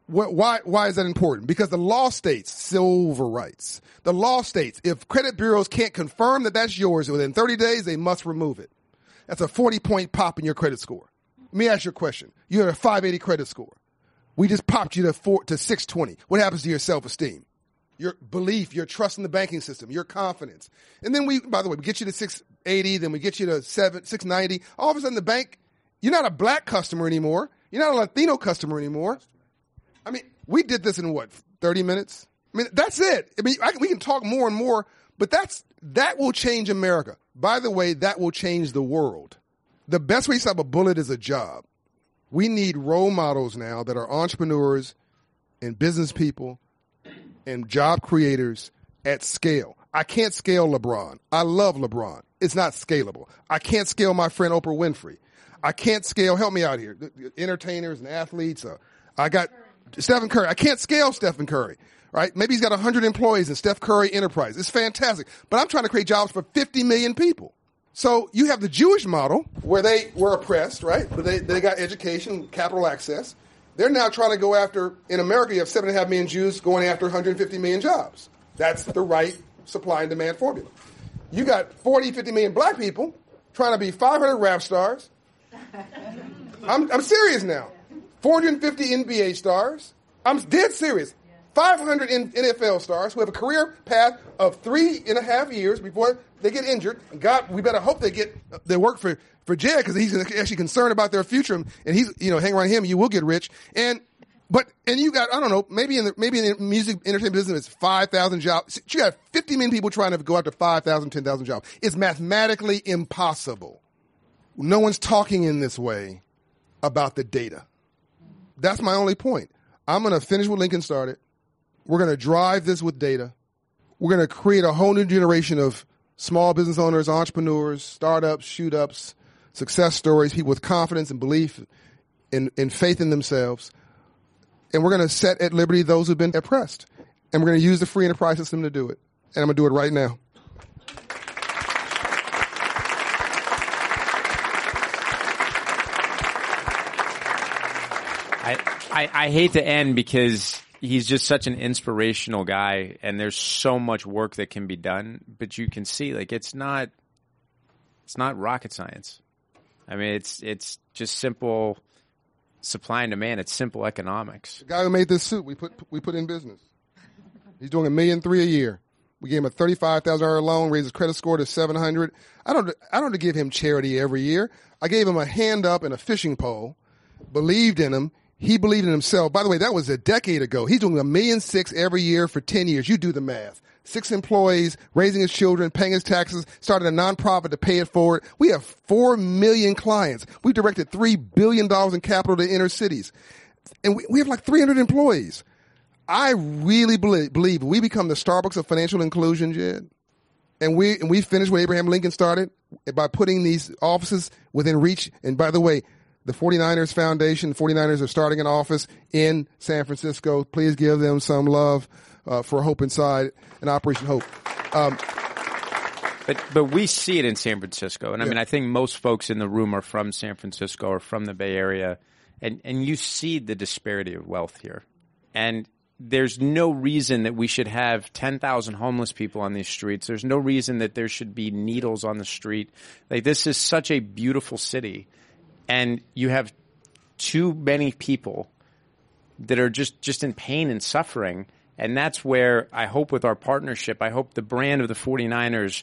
Wh- Why, why is that important? Because the law states silver rights. The law states if credit bureaus can't confirm that that's yours within 30 days, they must remove it. That's a 40 point pop in your credit score. Let me ask you a question. You had a 580 credit score. We just popped you to four, to 620. What happens to your self esteem? Your belief, your trust in the banking system, your confidence. And then we, by the way, we get you to 680, then we get you to seven, 690. All of a sudden the bank, you're not a black customer anymore. You're not a Latino customer anymore. I mean, we did this in what, 30 minutes? I mean, that's it. I mean, I, we can talk more and more, but that's, that will change America. By the way, that will change the world. The best way to stop a bullet is a job. We need role models now that are entrepreneurs and business people and job creators at scale. I can't scale LeBron. I love LeBron. It's not scalable. I can't scale my friend Oprah Winfrey. I can't scale, help me out here, entertainers and athletes. Uh, I got Stephen Curry. I can't scale Stephen Curry, right? Maybe he's got 100 employees in Steph Curry Enterprise. It's fantastic. But I'm trying to create jobs for 50 million people. So you have the Jewish model where they were oppressed, right? But they, they got education, capital access. They're now trying to go after, in America, you have seven and a half million Jews going after 150 million jobs. That's the right supply and demand formula. You got 40, 50 million black people trying to be 500 rap stars. I'm, I'm serious now. 450 NBA stars. I'm dead serious. 500 NFL stars who have a career path of three and a half years before they get injured. God, we better hope they get they work for for Jed because he's actually concerned about their future, and he's you know hang around him, you will get rich. And but and you got I don't know maybe in the maybe in the music entertainment business it's five thousand jobs. You got 50 million people trying to go after 5,000, 10,000 jobs. It's mathematically impossible. No one's talking in this way about the data. That's my only point. I'm going to finish what Lincoln started. We're going to drive this with data. We're going to create a whole new generation of small business owners, entrepreneurs, startups, shoot ups, success stories, people with confidence and belief and, and faith in themselves. And we're going to set at liberty those who've been oppressed. And we're going to use the free enterprise system to do it. And I'm going to do it right now. I, I, I hate to end because he's just such an inspirational guy and there's so much work that can be done, but you can see like it's not it's not rocket science. I mean it's it's just simple supply and demand. It's simple economics. The guy who made this suit, we put we put in business. He's doing a million three a year. We gave him a thirty-five thousand dollar loan, raised his credit score to seven hundred. I don't I don't give him charity every year. I gave him a hand up and a fishing pole. Believed in him. He believed in himself. By the way, that was a decade ago. He's doing a million six every year for ten years. You do the math. Six employees, raising his children, paying his taxes, started a nonprofit to pay it forward. We have four million clients. We directed three billion dollars in capital to inner cities, and we, we have like three hundred employees. I really believe, believe we become the Starbucks of financial inclusion, Jed. And we and we finished what Abraham Lincoln started by putting these offices within reach. And by the way, the 49ers Foundation, the 49ers are starting an office in San Francisco. Please give them some love uh, for Hope Inside and Operation Hope. Um, But but we see it in San Francisco, and I Yeah. mean I think most folks in the room are from San Francisco or from the Bay Area, and and you see the disparity of wealth here, and there's no reason that we should have ten thousand homeless people on these streets. There's no reason that there should be needles on the street. Like this is such a beautiful city, and you have too many people that are just just in pain and suffering. And that's where I hope with our partnership I hope the brand of the 49ers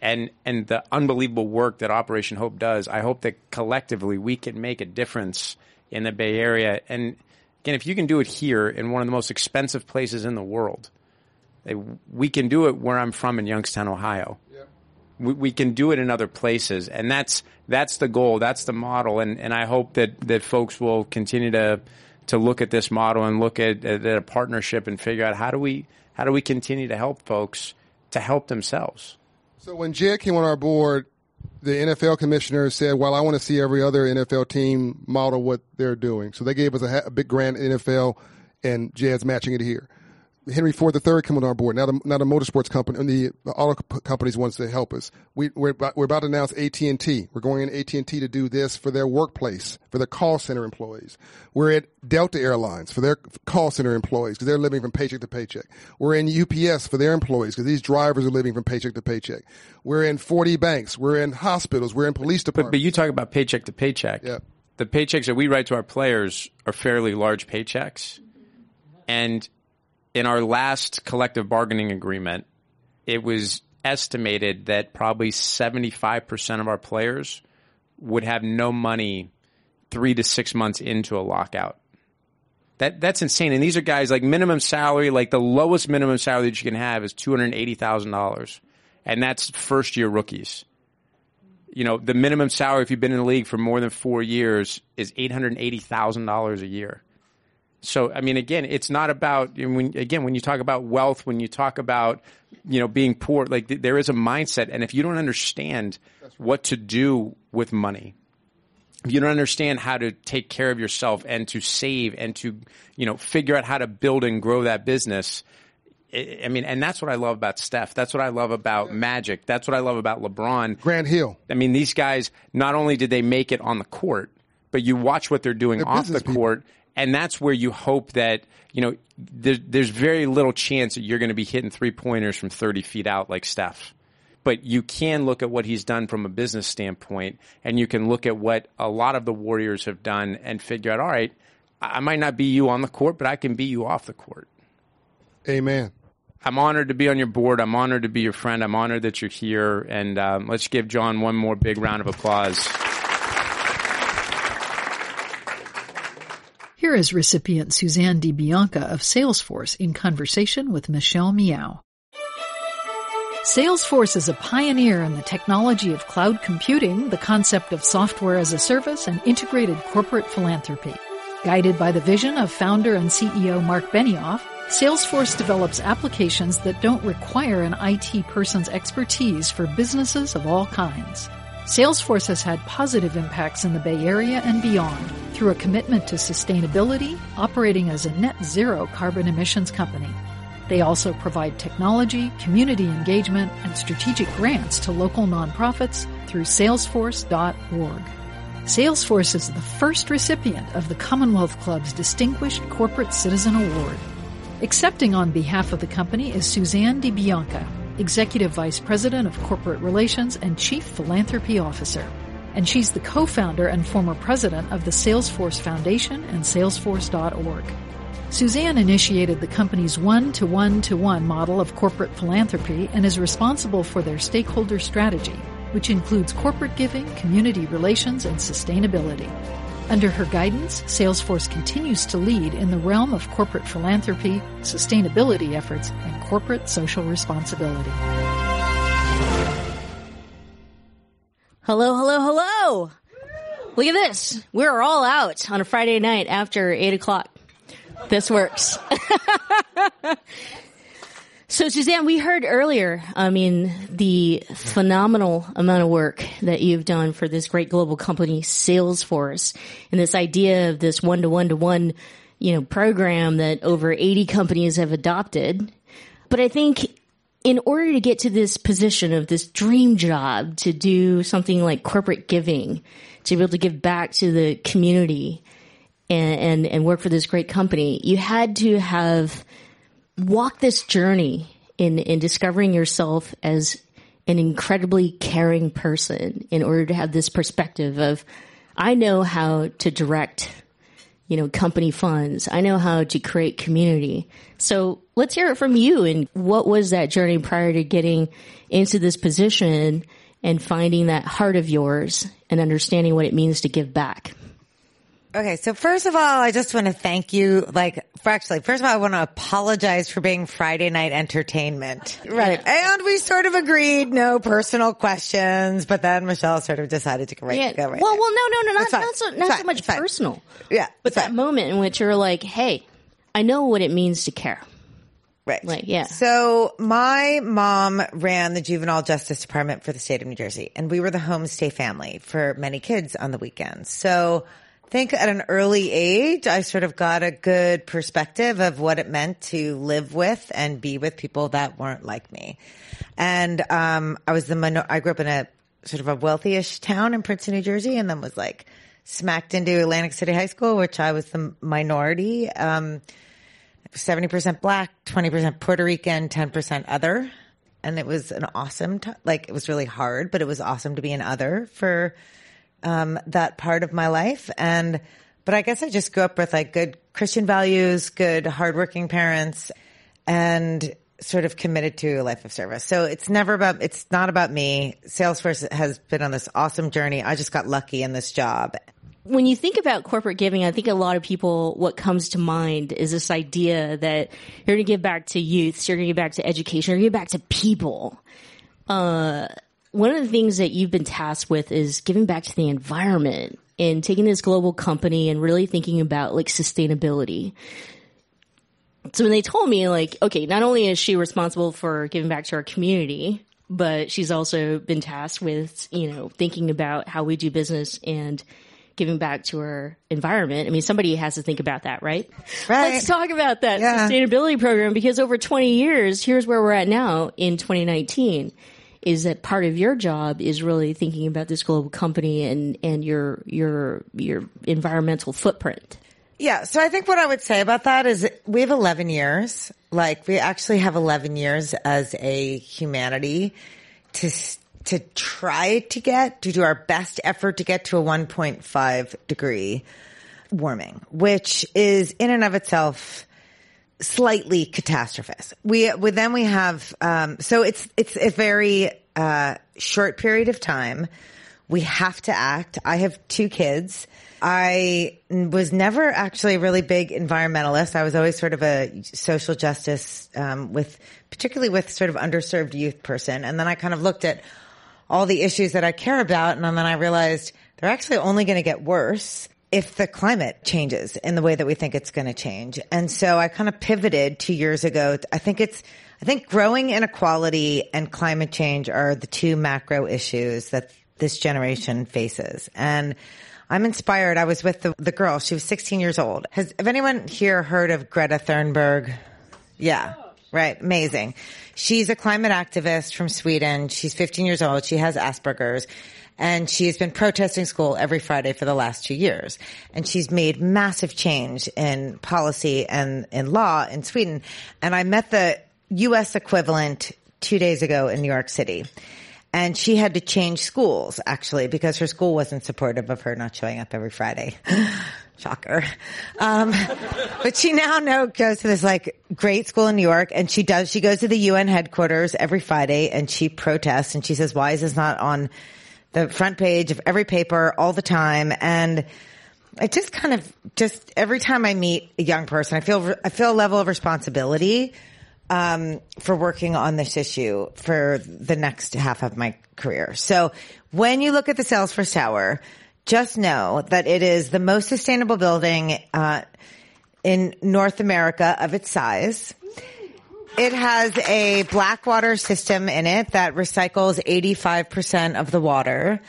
and and the unbelievable work that Operation Hope does I hope that collectively we can make a difference in the Bay Area. And again if you can do it here in one of the most expensive places in the world eh, we can do it where I'm from in Youngstown Ohio we, we can do it in other places, and that's that's the goal, that's the model, and, and I hope that, that folks will continue to to look at this model and look at, at a partnership and figure out how do we how do we continue to help folks to help themselves. So when Jed came on our board, the NFL commissioner said, "Well, I want to see every other NFL team model what they're doing." So they gave us a, a big grant NFL, and Jed's matching it here. Henry Ford III coming on our board. Now the now the motorsports company and the, the auto companies wants to help us. We we're about, we're about to announce AT and T. We're going in AT and T to do this for their workplace for their call center employees. We're at Delta Airlines for their call center employees because they're living from paycheck to paycheck. We're in UPS for their employees because these drivers are living from paycheck to paycheck. We're in 40 banks. We're in hospitals. We're in police But departments. but you talk about paycheck to paycheck. Yeah. The paychecks that we write to our players are fairly large paychecks, and in our last collective bargaining agreement, it was estimated that probably seventy five percent of our players would have no money three to six months into a lockout. That that's insane. And these are guys like minimum salary, like the lowest minimum salary that you can have is two hundred eighty thousand dollars, and that's first year rookies you know, the minimum salary if you've been in the league for more than four years is eight hundred eighty thousand dollars a year. So, I mean, again, it's not about I mean, when, again when you talk about wealth, when you talk about you know being poor, like th- there is a mindset, and if you don't understand what to do with money, if you don't understand how to take care of yourself and to save and to you know figure out how to build and grow that business. I I mean, and that's what I love about Steph. That's what I love about Magic. That's what I love about LeBron. Grant Hill. I mean, these guys not only did they make it on the court, but you watch what they're doing They're off the court people. And that's where you hope that you know there, there's very little chance that you're going to be hitting three pointers from 30 feet out like Steph. But you can look at what he's done from a business standpoint, and you can look at what a lot of the Warriors have done and figure out, all right, I I might not be you on the court, but I can be you off the court. Amen. I'm honored to be on your board. I'm honored to be your friend. I'm honored that you're here. And um, let's give John one more big round of applause. Here is recipient Suzanne DiBianca of Salesforce in conversation with Michelle Meow. Salesforce is a pioneer in the technology of cloud computing, the concept of software as a service, and integrated corporate philanthropy. Guided by the vision of founder and CEO Marc Benioff, Salesforce develops applications that don't require an IT person's expertise for businesses of all kinds. Salesforce has had positive impacts in the Bay Area and beyond through a commitment to sustainability, operating as a net zero carbon emissions company. They also provide technology, community engagement, and strategic grants to local nonprofits through salesforce.org. Salesforce is the first recipient of the Commonwealth Club's Distinguished Corporate Citizen Award. Accepting on behalf of the company is Suzanne DiBianca, Executive Vice President of Corporate Relations and Chief Philanthropy Officer. And she's the co-founder and former president of the Salesforce Foundation and Salesforce.org. Suzanne initiated the company's one-to-one-to-one model of corporate philanthropy and is responsible for their stakeholder strategy, which includes corporate giving, community relations, and sustainability. Under her guidance, Salesforce continues to lead in the realm of corporate philanthropy, sustainability efforts, and corporate social responsibility. Hello, hello, hello. Look at this. We're all out on a Friday night after eight o'clock. This works. <laughs> so Suzanne, we heard earlier, I mean, the phenomenal amount of work that you've done for this great global company, Salesforce, and this idea of this one to one to one, you know, program that over 80 companies have adopted. But I think in order to get to this position of this dream job to do something like corporate giving, to be able to give back to the community and, and, and work for this great company, you had to have walked this journey in, in discovering yourself as an incredibly caring person in order to have this perspective of, I know how to direct you know, company funds. I know how to create community. So let's hear it from you. And what was that journey prior to getting into this position and finding that heart of yours and understanding what it means to give back? Okay, so first of all, I just want to thank you. Like, for actually, first of all, I want to apologize for being Friday night entertainment. Right. And we sort of agreed, no personal questions, but then Michelle sort of decided to go right, Yeah. go right well, there. well, no, no, no, not, not so, not so much personal. Yeah. But that fine. moment in which you're like, hey, I know what it means to care. Right. Like, yeah. So my mom ran the juvenile justice department for the state of New Jersey and we were the homestay family for many kids on the weekends. So think at an early age, I sort of got a good perspective of what it meant to live with and be with people that weren't like me. And, um, I was the, minor- I grew up in a sort of a wealthy-ish town in Princeton, New Jersey, and then was like smacked into Atlantic City High School, which I was the minority. Um, 70% black, 20% Puerto Rican, 10% other. And it was an awesome, t- like, it was really hard, but it was awesome to be an other for, um, that part of my life. And, but I guess I just grew up with like good Christian values, good hardworking parents, and sort of committed to a life of service. So it's never about, it's not about me. Salesforce has been on this awesome journey. I just got lucky in this job. when you think about corporate giving, I think a lot of people, what comes to mind is this idea that you're going to give back to youths, you're going to give back to education, you're going to give back to people. Uh, one of the things that you've been tasked with is giving back to the environment and taking this global company and really thinking about like sustainability. So when they told me like, okay, not only is she responsible for giving back to our community, but she's also been tasked with, you know, thinking about how we do business and giving back to our environment. I mean, somebody has to think about that, right? Right. Let's talk about that Yeah. sustainability program because over 20 years, here's where we're at now in 2019 is that part of your job is really thinking about this global company and, and your, your, your environmental footprint. Yeah. So I think what I would say about that is we have 11 years. Like we actually have 11 years as a humanity to, to try to get, to do our best effort to get to a 1.5 degree warming, which is in and of itself slightly catastrophist. We, we then we have, um, so it's, it's a very, uh, short period of time. We have to act. I have two kids. I was never actually a really big environmentalist. I was always sort of a social justice, um, with, particularly with sort of underserved youth person. And then I kind of looked at all the issues that I care about. And then I realized they're actually only going to get worse if the climate changes in the way that we think it's going to change. And so I kind of pivoted two years ago. I think it's, I think growing inequality and climate change are the two macro issues that this generation faces. And I'm inspired. I was with the, the girl. She was 16 years old. Has, have anyone here heard of Greta Thunberg? Yeah. Right. Amazing. She's a climate activist from Sweden. She's 15 years old. She has Asperger's and she's been protesting school every Friday for the last two years. And she's made massive change in policy and in law in Sweden. And I met the U.S. equivalent two days ago in New York City. And she had to change schools actually because her school wasn't supportive of her not showing up every Friday. <gasps> Shocker. Um, <laughs> but she now know goes to this like great school in New York and she does, she goes to the UN headquarters every Friday and she protests and she says, why is this not on the front page of every paper all the time? And I just kind of just every time I meet a young person, I feel, I feel a level of responsibility um, for working on this issue for the next half of my career. So when you look at the Salesforce Tower, just know that it is the most sustainable building uh, in North America of its size. It has a black water system in it that recycles 85% of the water.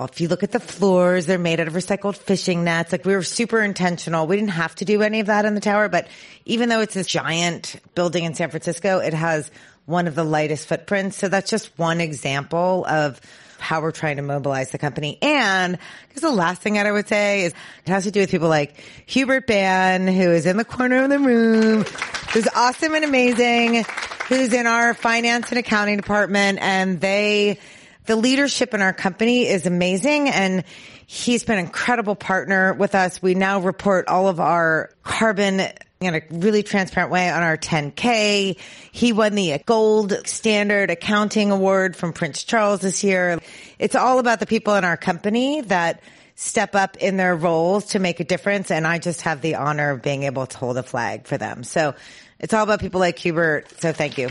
If you look at the floors, they're made out of recycled fishing nets. Like we were super intentional. We didn't have to do any of that in the tower, but even though it's this giant building in San Francisco, it has one of the lightest footprints. So that's just one example of how we're trying to mobilize the company. And because the last thing that I would say is it has to do with people like Hubert Ban, who is in the corner of the room, who's awesome and amazing, who's in our finance and accounting department. And they, the leadership in our company is amazing and he's been an incredible partner with us. We now report all of our carbon in a really transparent way on our 10K. He won the gold standard accounting award from Prince Charles this year. It's all about the people in our company that step up in their roles to make a difference. And I just have the honor of being able to hold a flag for them. So it's all about people like Hubert. So thank you.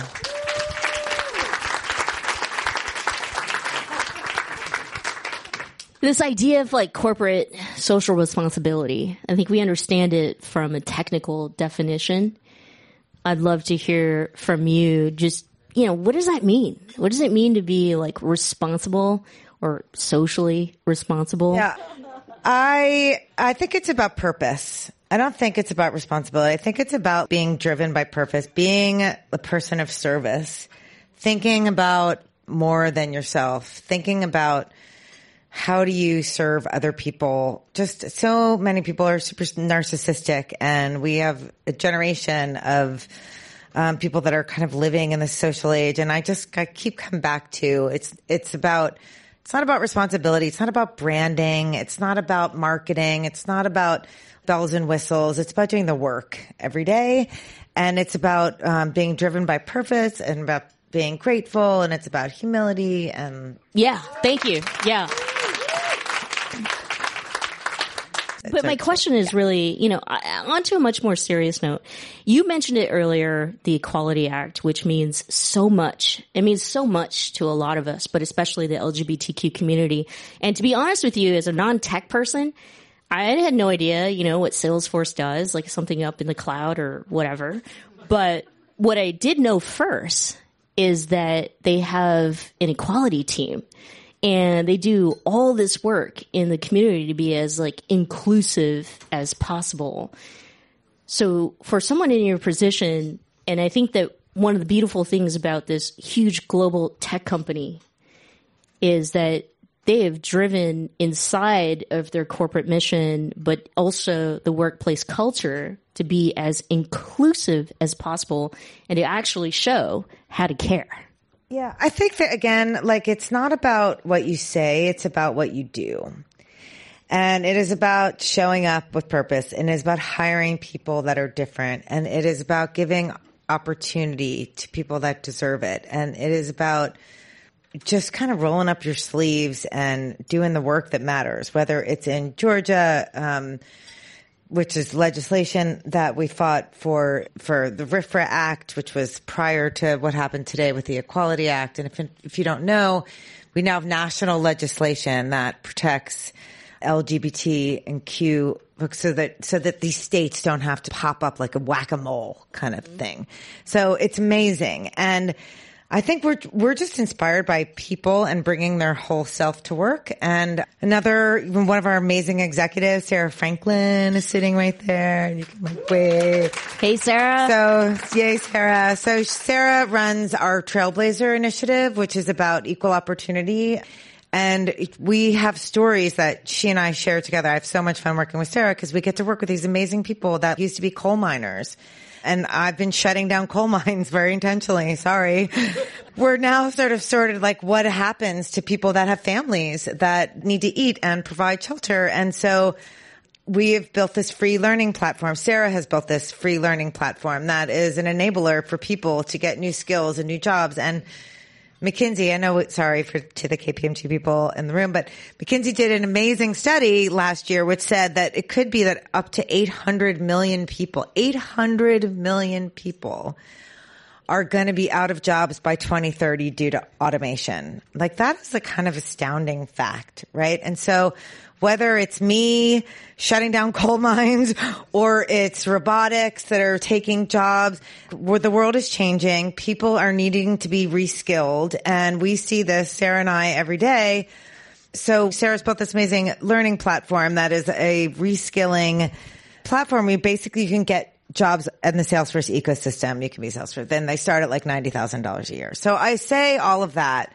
This idea of like corporate social responsibility, I think we understand it from a technical definition. I'd love to hear from you just, you know, what does that mean? What does it mean to be like responsible or socially responsible? Yeah. I I think it's about purpose. I don't think it's about responsibility. I think it's about being driven by purpose, being a person of service, thinking about more than yourself, thinking about how do you serve other people? Just so many people are super narcissistic and we have a generation of um, people that are kind of living in the social age. And I just I keep coming back to it's, it's about, it's not about responsibility. It's not about branding. It's not about marketing. It's not about bells and whistles. It's about doing the work every day. And it's about um, being driven by purpose and about being grateful and it's about humility and yeah thank you yeah but my question is really, you know, uh, onto a much more serious note. You mentioned it earlier, the Equality Act, which means so much. It means so much to a lot of us, but especially the LGBTQ community. And to be honest with you, as a non-tech person, I had no idea, you know, what Salesforce does, like something up in the cloud or whatever. But what I did know first is that they have an equality team and they do all this work in the community to be as like inclusive as possible. So for someone in your position, and I think that one of the beautiful things about this huge global tech company is that they have driven inside of their corporate mission, but also the workplace culture to be as inclusive as possible and to actually show how to care. Yeah, I think that again, like it's not about what you say, it's about what you do. And it is about showing up with purpose and it is about hiring people that are different and it is about giving opportunity to people that deserve it. And it is about just kind of rolling up your sleeves and doing the work that matters, whether it's in Georgia, um, which is legislation that we fought for for the RFRA Act, which was prior to what happened today with the Equality Act. And if if you don't know, we now have national legislation that protects LGBT and Q so that so that these states don't have to pop up like a whack a mole kind of thing. So it's amazing and I think we're we're just inspired by people and bringing their whole self to work. And another one of our amazing executives, Sarah Franklin, is sitting right there. You can like wave. Hey, Sarah. So yay, Sarah. So Sarah runs our Trailblazer initiative, which is about equal opportunity. And we have stories that she and I share together. I have so much fun working with Sarah because we get to work with these amazing people that used to be coal miners and I've been shutting down coal <laughs> mines very intentionally. Sorry. We're now sort of sorted like what happens to people that have families that need to eat and provide shelter. And so we have built this free learning platform. Sarah has built this free learning platform that is an enabler for people to get new skills and new jobs. And McKinsey, I know, sorry for to the KPMG people in the room, but McKinsey did an amazing study last year, which said that it could be that up to 800 million people, 800 million people are going to be out of jobs by 2030 due to automation. Like that is a kind of astounding fact, right? And so whether it's me shutting down <laughs> coal mines or it's robotics that are taking jobs, where the world is changing, people are needing to be reskilled. And we see this, Sarah and I, every day. So Sarah's built this amazing learning platform that is a reskilling platform. We basically you can get jobs in the Salesforce ecosystem. You can be Salesforce. Then they start at like $90,000 a year. So I say all of that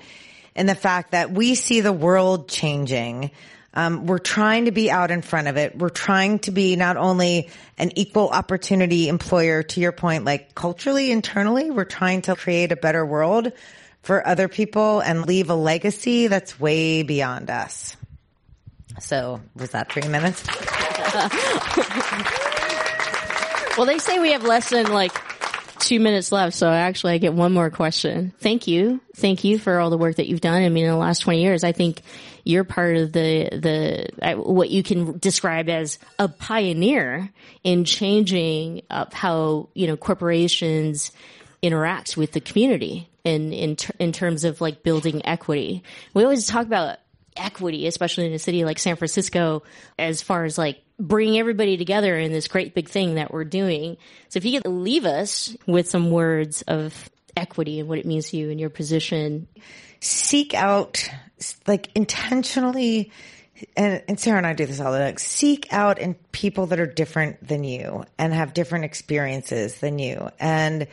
in the fact that we see the world changing. Um, we're trying to be out in front of it. We're trying to be not only an equal opportunity employer, to your point, like culturally, internally, we're trying to create a better world for other people and leave a legacy that's way beyond us. So was that three minutes? <laughs> well, they say we have less than like two minutes left, so actually I get one more question. Thank you. Thank you for all the work that you've done. I mean, in the last 20 years, I think you're part of the, the, uh, what you can describe as a pioneer in changing up how, you know, corporations interact with the community in, in, ter- in terms of like building equity. We always talk about equity, especially in a city like San Francisco, as far as like bringing everybody together in this great big thing that we're doing. So if you could leave us with some words of equity and what it means to you in your position. Seek out, like intentionally and, and Sarah and I do this all the time. Seek out in people that are different than you and have different experiences than you. And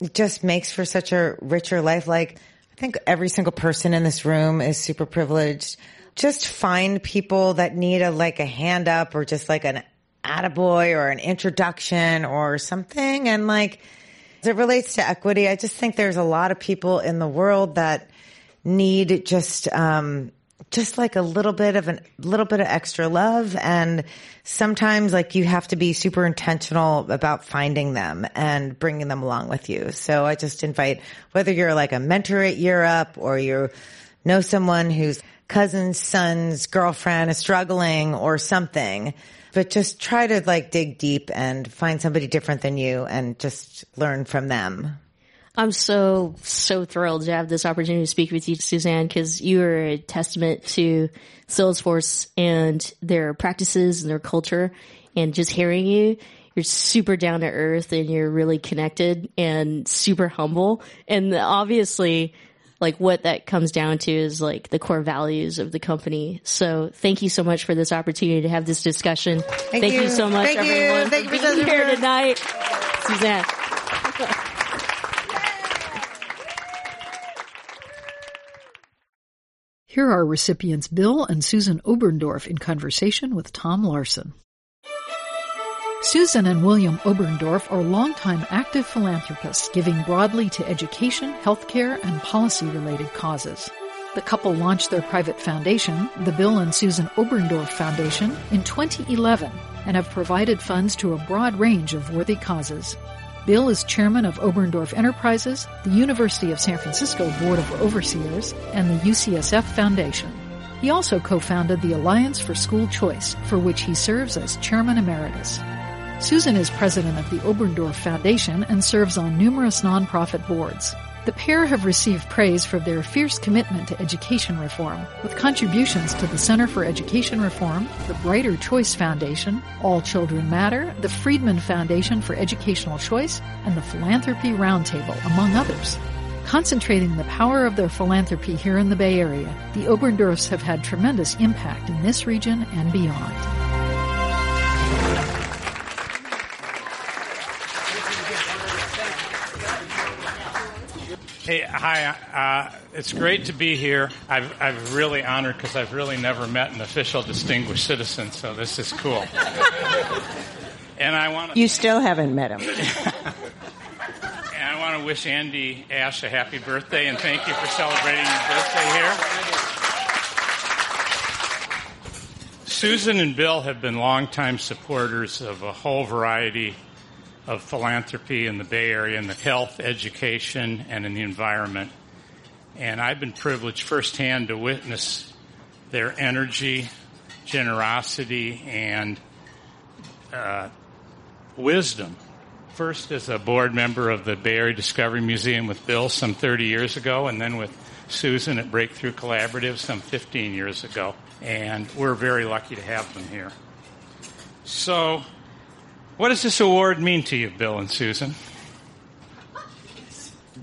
it just makes for such a richer life. Like, I think every single person in this room is super privileged. Just find people that need a, like a hand up or just like an attaboy or an introduction or something. And like, as it relates to equity, I just think there's a lot of people in the world that need just, um, just like a little bit of a little bit of extra love. And sometimes like you have to be super intentional about finding them and bringing them along with you. So I just invite whether you're like a mentor at Year Up or you know someone whose cousin's son's girlfriend is struggling or something, but just try to like dig deep and find somebody different than you and just learn from them. I'm so, so thrilled to have this opportunity to speak with you, Suzanne, because you are a testament to Salesforce and their practices and their culture. And just hearing you, you're super down to earth and you're really connected and super humble. And obviously, like what that comes down to is like the core values of the company. So thank you so much for this opportunity to have this discussion. Thank, you. you. so much, Thank you. everyone, Thank for you for being here here. tonight. Suzanne. Here are recipients Bill and Susan Oberndorf in conversation with Tom Larson. Susan and William Oberndorf are longtime active philanthropists giving broadly to education, healthcare, and policy related causes. The couple launched their private foundation, the Bill and Susan Oberndorf Foundation, in 2011 and have provided funds to a broad range of worthy causes. Bill is chairman of Oberndorf Enterprises, the University of San Francisco Board of Overseers, and the UCSF Foundation. He also co-founded the Alliance for School Choice, for which he serves as chairman emeritus. Susan is president of the Oberndorf Foundation and serves on numerous nonprofit boards. The pair have received praise for their fierce commitment to education reform, with contributions to the Center for Education Reform, the Brighter Choice Foundation, All Children Matter, the Friedman Foundation for Educational Choice, and the Philanthropy Roundtable, among others. Concentrating the power of their philanthropy here in the Bay Area, the Oberndorfs have had tremendous impact in this region and beyond. Hey, hi. Uh, it's great to be here. I've, I've really honored because I've really never met an official distinguished citizen, so this is cool. <laughs> and I want to You still haven't met him. <laughs> and I want to wish Andy Ash a happy birthday and thank you for celebrating your birthday here. Susan and Bill have been longtime supporters of a whole variety of philanthropy in the Bay Area in the health, education, and in the environment. And I've been privileged firsthand to witness their energy, generosity, and uh, wisdom. First as a board member of the Bay Area Discovery Museum with Bill some 30 years ago, and then with Susan at Breakthrough Collaborative some 15 years ago. And we're very lucky to have them here. So, what does this award mean to you, Bill and Susan?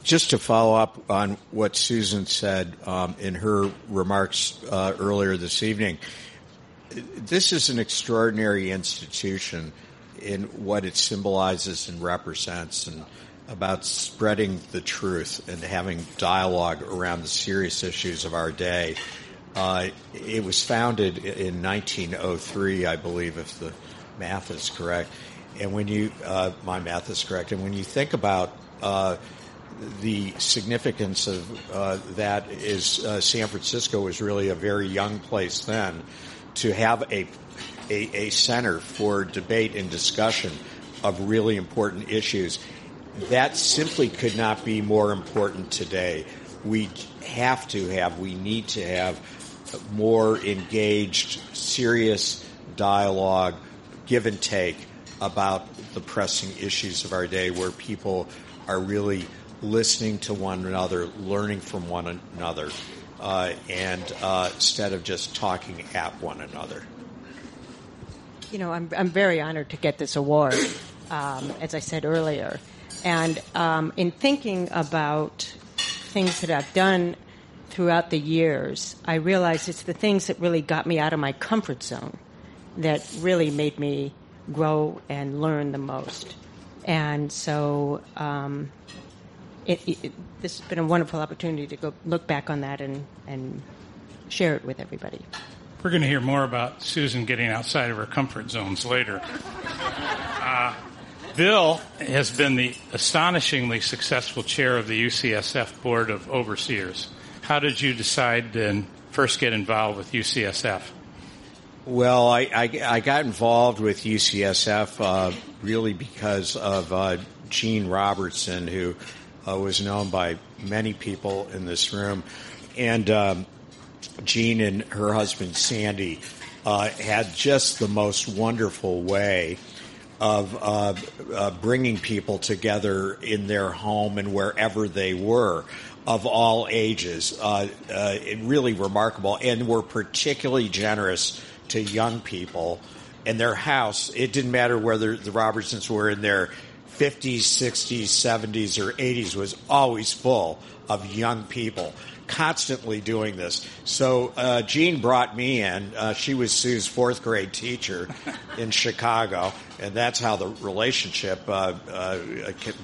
Just to follow up on what Susan said um, in her remarks uh, earlier this evening, this is an extraordinary institution in what it symbolizes and represents, and about spreading the truth and having dialogue around the serious issues of our day. Uh, it was founded in 1903, I believe, if the math is correct. And when you, uh, my math is correct, and when you think about uh, the significance of uh, that is uh, San Francisco was really a very young place then to have a, a, a center for debate and discussion of really important issues. That simply could not be more important today. We have to have, we need to have more engaged, serious dialogue, give and take about the pressing issues of our day where people are really listening to one another, learning from one another, uh, and uh, instead of just talking at one another. You know, I'm, I'm very honored to get this award, um, as I said earlier. And um, in thinking about things that I've done throughout the years, I realized it's the things that really got me out of my comfort zone that really made me grow and learn the most. And so um, it, it, this has been a wonderful opportunity to go look back on that and, and share it with everybody. We're going to hear more about Susan getting outside of her comfort zones later. Uh, Bill has been the astonishingly successful chair of the UCSF Board of Overseers. How did you decide to first get involved with UCSF? Well, I, I, I got involved with UCSF uh, really because of uh, Jean Robertson, who uh, was known by many people in this room. And um, Jean and her husband Sandy uh, had just the most wonderful way of uh, uh, bringing people together in their home and wherever they were of all ages. Uh, uh, really remarkable, and were particularly generous to young people. in their house, it didn't matter whether the Robertsons were in their 50s, 60s, 70s, or 80s, was always full of young people constantly doing this. So uh, Jean brought me in. Uh, she was Sue's fourth grade teacher <laughs> in Chicago, and that's how the relationship uh, uh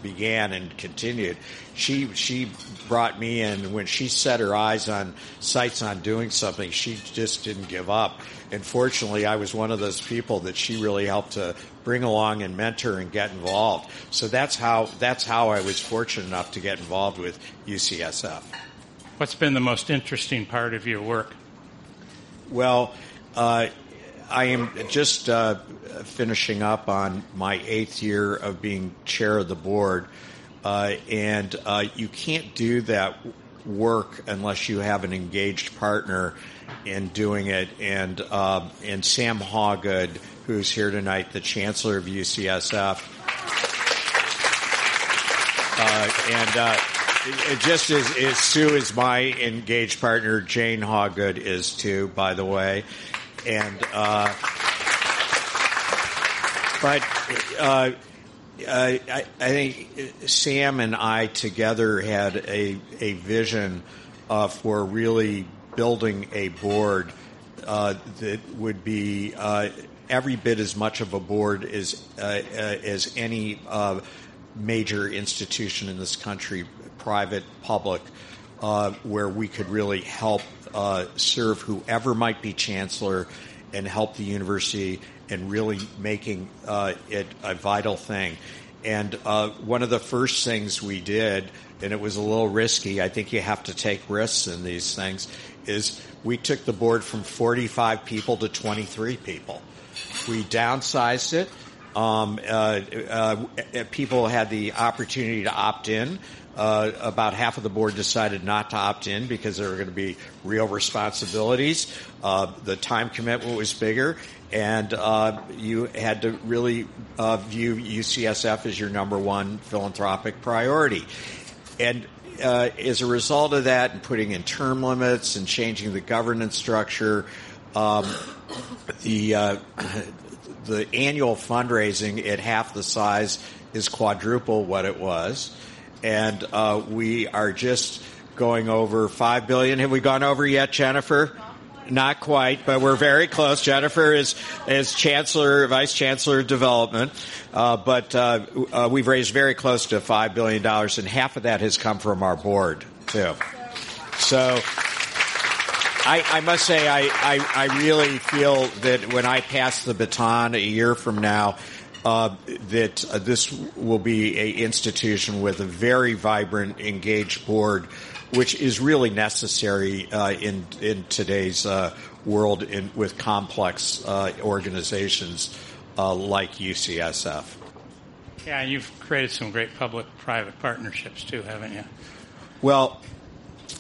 began and continued. She she brought me in when she set her eyes on sights on doing something. She just didn't give up. And fortunately, I was one of those people that she really helped to bring along and mentor and get involved. So that's how that's how I was fortunate enough to get involved with UCSF. What's been the most interesting part of your work? Well, uh, I am just uh, finishing up on my eighth year of being chair of the board, uh, and uh, you can't do that work unless you have an engaged partner in doing it. And uh, and Sam Hawgood, who's here tonight, the chancellor of UCSF, uh, and just as, as, Sue is my engaged partner, Jane Hawgood is too, by the way. And, uh, but, uh, I, I, think Sam and I together had a, a vision uh, for really building a board uh, that would be uh, every bit as much of a board as, uh, as any major institution in this country private, public, uh, where we could really help uh, serve whoever might be chancellor and help the university and really making uh, it a vital thing. And uh, one of the first things we did, and it was a little risky, I think you have to take risks in these things, is we took the board from 45 people to 23 people. We downsized it. Um, uh, uh, people had the opportunity to opt in. Uh, about half of the board decided not to opt in because there were going to be real responsibilities. Uh, the time commitment was bigger, and uh, you had to really uh, view UCSF as your number one philanthropic priority. And uh, as a result of that, and putting in term limits and changing the governance structure, um, the uh, <coughs> the annual fundraising at half the size is quadruple what it was and uh, we are just going over five billion. Have we gone over yet, Jennifer? Not quite, but we're very close. Jennifer is is chancellor, vice chancellor of development, uh, but uh, uh we've raised very close to five billion dollars, and half of that has come from our board too. So. I, I, must say, I, I, I, really feel that when I pass the baton a year from now, uh, that uh, this will be a institution with a very vibrant, engaged board, which is really necessary uh, in in today's uh, world in, with complex uh, organizations like UCSF. Yeah, you've created some great public-private partnerships too, haven't you? Well,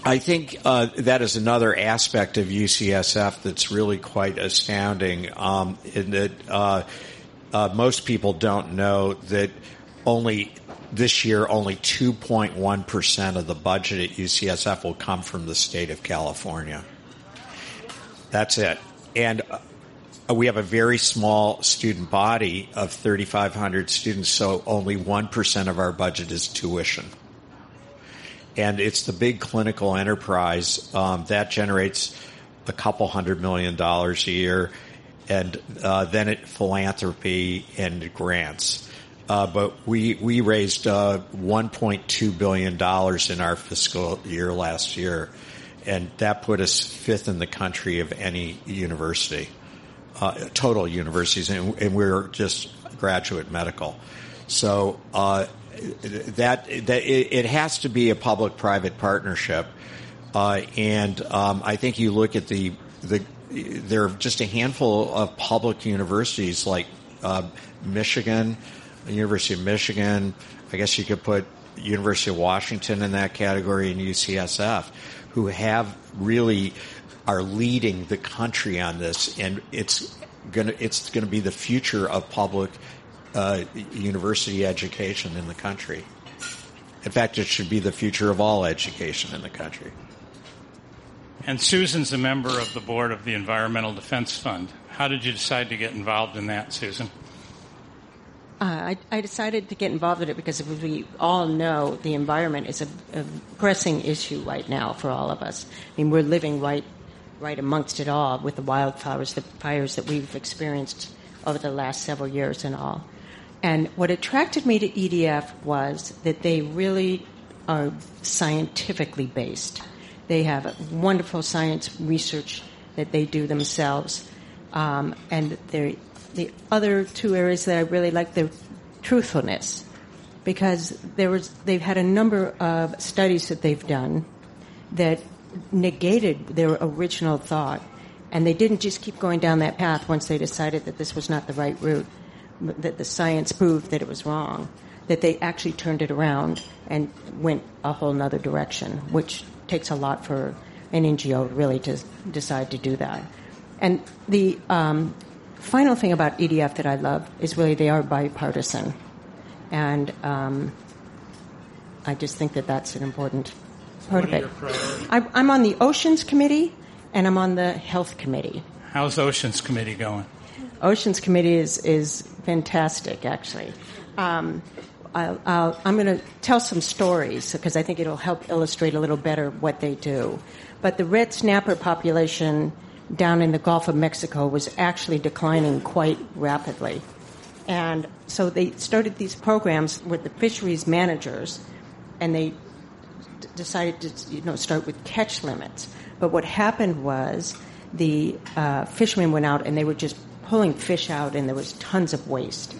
I think uh, that is another aspect of UCSF that's really quite astounding. Um, in that uh, uh, most people don't know that only this year, only 2.1% of the budget at UCSF will come from the state of California. That's it. And uh, we have a very small student body of 3,500 students, so only 1% of our budget is tuition. and it's the big clinical enterprise um, that generates a couple hundred million dollars a year, and uh, then it philanthropy and grants. Uh, but we we raised uh, 1.2 billion dollars in our fiscal year last year, and that put us fifth in the country of any university, uh, total universities, and, and, we're just graduate medical. So uh, that that it, it, has to be a public-private partnership, uh, and um, I think you look at the the there are just a handful of public universities like uh, Michigan. University of Michigan. I guess you could put University of Washington in that category and UCSF, who have really are leading the country on this, and it's gonna it's gonna be the future of public uh, university education in the country. In fact, it should be the future of all education in the country. And Susan's a member of the board of the Environmental Defense Fund. How did you decide to get involved in that, Susan? Uh, I, I, decided to get involved in it because we all know the environment is a, a, pressing issue right now for all of us. I mean, we're living right, right amongst it all with the wildfires, the fires that we've experienced over the last several years and all. And what attracted me to EDF was that they really are scientifically based. They have wonderful science research that they do themselves, um, and the other two areas that I really like the truthfulness. Because there was they've had a number of studies that they've done that negated their original thought. And they didn't just keep going down that path once they decided that this was not the right route that the science proved that it was wrong that they actually turned it around and went a whole nother direction which takes a lot for an ngo really to decide to do that and the um, final thing about EDF that I love is really they are bipartisan. And um, I just think that that's an important part of it. I, I'm on the Oceans Committee and I'm on the Health Committee. How's Oceans Committee going? Oceans Committee is, is fantastic, actually. Um, i am going to tell some stories because I think it'll help illustrate a little better what they do. But the red snapper population down in the Gulf of Mexico was actually declining quite rapidly. And so they started these programs with the fisheries managers, and they d- decided to you know start with catch limits. But what happened was the uh, fishermen went out and they were just pulling fish out, and there was tons of waste.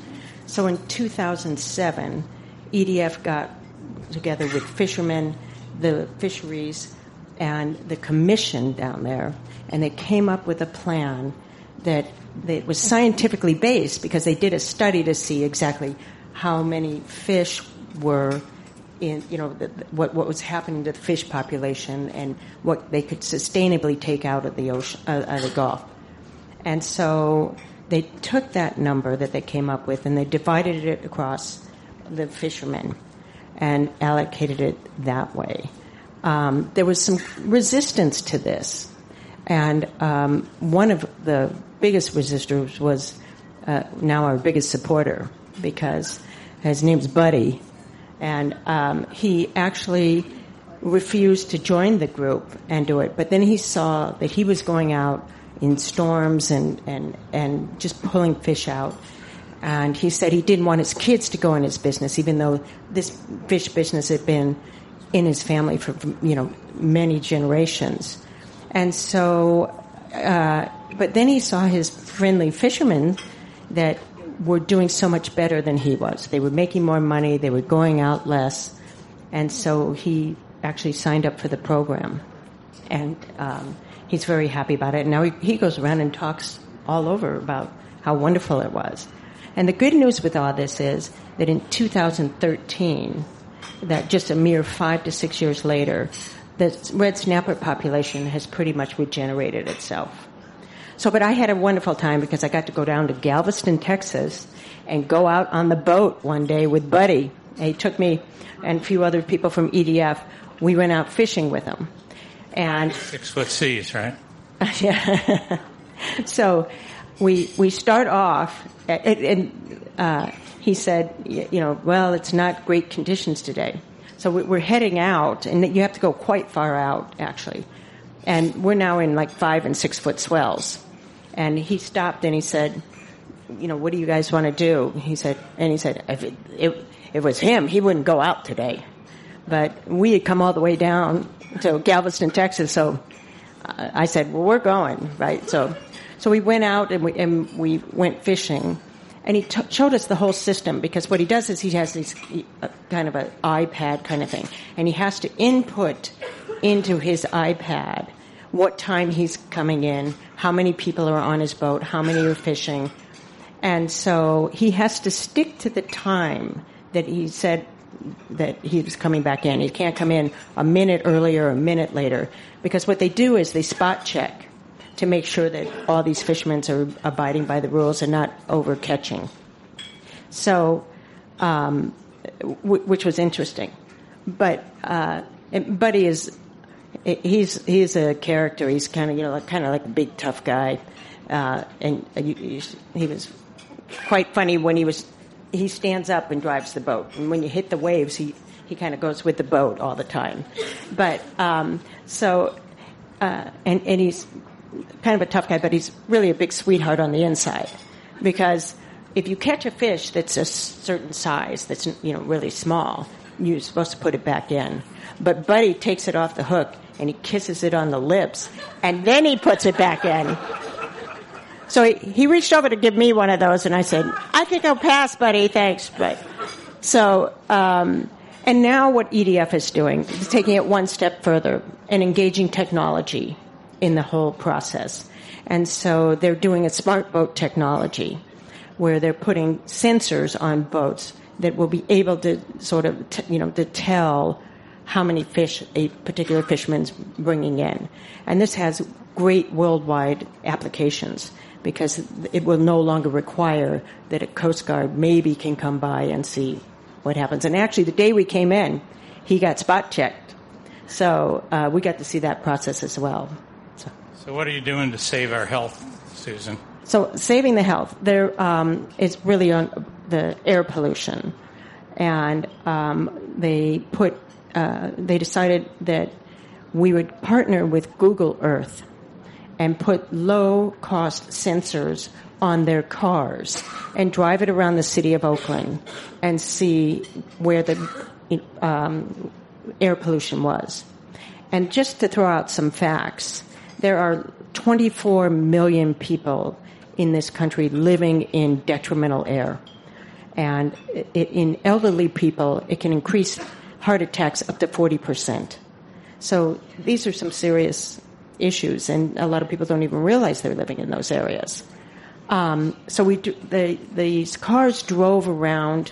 So in 2007, EDF got together with fishermen, the fisheries, and the commission down there, and they came up with a plan that, that was scientifically based because they did a study to see exactly how many fish were in, you know, the, what, what was happening to the fish population and what they could sustainably take out of the ocean, uh, of the Gulf. And so they took that number that they came up with and they divided it across the fishermen and allocated it that way. Um, there was some resistance to this and um, one of the biggest resistors was uh, now our biggest supporter because his name's Buddy. And um, he actually refused to join the group and do it. But then he saw that he was going out in storms and, and, and just pulling fish out. And he said he didn't want his kids to go in his business, even though this fish business had been in his family for, you know, many generations. And so, uh, but then he saw his friendly fishermen that were doing so much better than he was. They were making more money, they were going out less, and so he actually signed up for the program. And um, he's very happy about it. And now he, he goes around and talks all over about how wonderful it was. And the good news with all this is that in 2013, that just a mere five to six years later, the red snapper population has pretty much regenerated itself. So, but I had a wonderful time because I got to go down to Galveston, Texas, and go out on the boat one day with Buddy. he took me and a few other people from EDF. We went out fishing with him, and six foot seas, right? <laughs> yeah. so, we we start off, and uh, he said, you know, well, it's not great conditions today. So we- we're heading out, and you have to go quite far out, actually. And we're now in like five and six foot swells. And he stopped and he said, you know, what do you guys want to do? He said, and he said, if it, it, it was him, he wouldn't go out today. But we had come all the way down to Galveston, Texas, so uh, I said, well, we're going, right? So, so we went out and we, and we went fishing. And he t- showed us the whole system because what he does is he has this uh, kind of an iPad kind of thing. And he has to input into his iPad what time he's coming in, how many people are on his boat, how many are fishing. And so he has to stick to the time that he said that he was coming back in. He can't come in a minute earlier a minute later because what they do is they spot check to make sure that all these fishermen are abiding by the rules and not over catching. So, um, w- which was interesting. But uh, Buddy is he's he's a character. He's kind of you know like, kind of like a big tough guy, uh, and uh, he was quite funny when he was he stands up and drives the boat, and when you hit the waves, he he kind of goes with the boat all the time. But um, so uh, and and he's kind of a tough guy, but he's really a big sweetheart on the inside because if you catch a fish that's a certain size, that's you know really small, you're supposed to put it back in. But Buddy takes it off the hook and he kisses it on the lips, and then he puts it back in. So he, he reached over to give me one of those, and I said, "I think I'll pass, Buddy. Thanks." But so, um, and now what EDF is doing is taking it one step further and engaging technology in the whole process. And so they're doing a smart boat technology where they're putting sensors on boats that will be able to sort of, t- you know, to tell how many fish a particular fisherman's bringing in. And this has great worldwide applications because it will no longer require that a Coast Guard maybe can come by and see what happens. And actually, the day we came in, he got spot checked. So uh, we got to see that process as well. So. So, what are you doing to save our health, Susan? So saving the health, there um, is really on the air pollution, and um, they put uh, they decided that we would partner with Google Earth and put low cost sensors on their cars and drive it around the city of Oakland and see where the um, air pollution was. And just to throw out some facts, there are 24 million people in this country living in detrimental air. And in elderly people, it can increase heart attacks up to 40%. So these are some serious issues, and a lot of people don't even realize they're living in those areas. Um, so we do, the, these cars drove around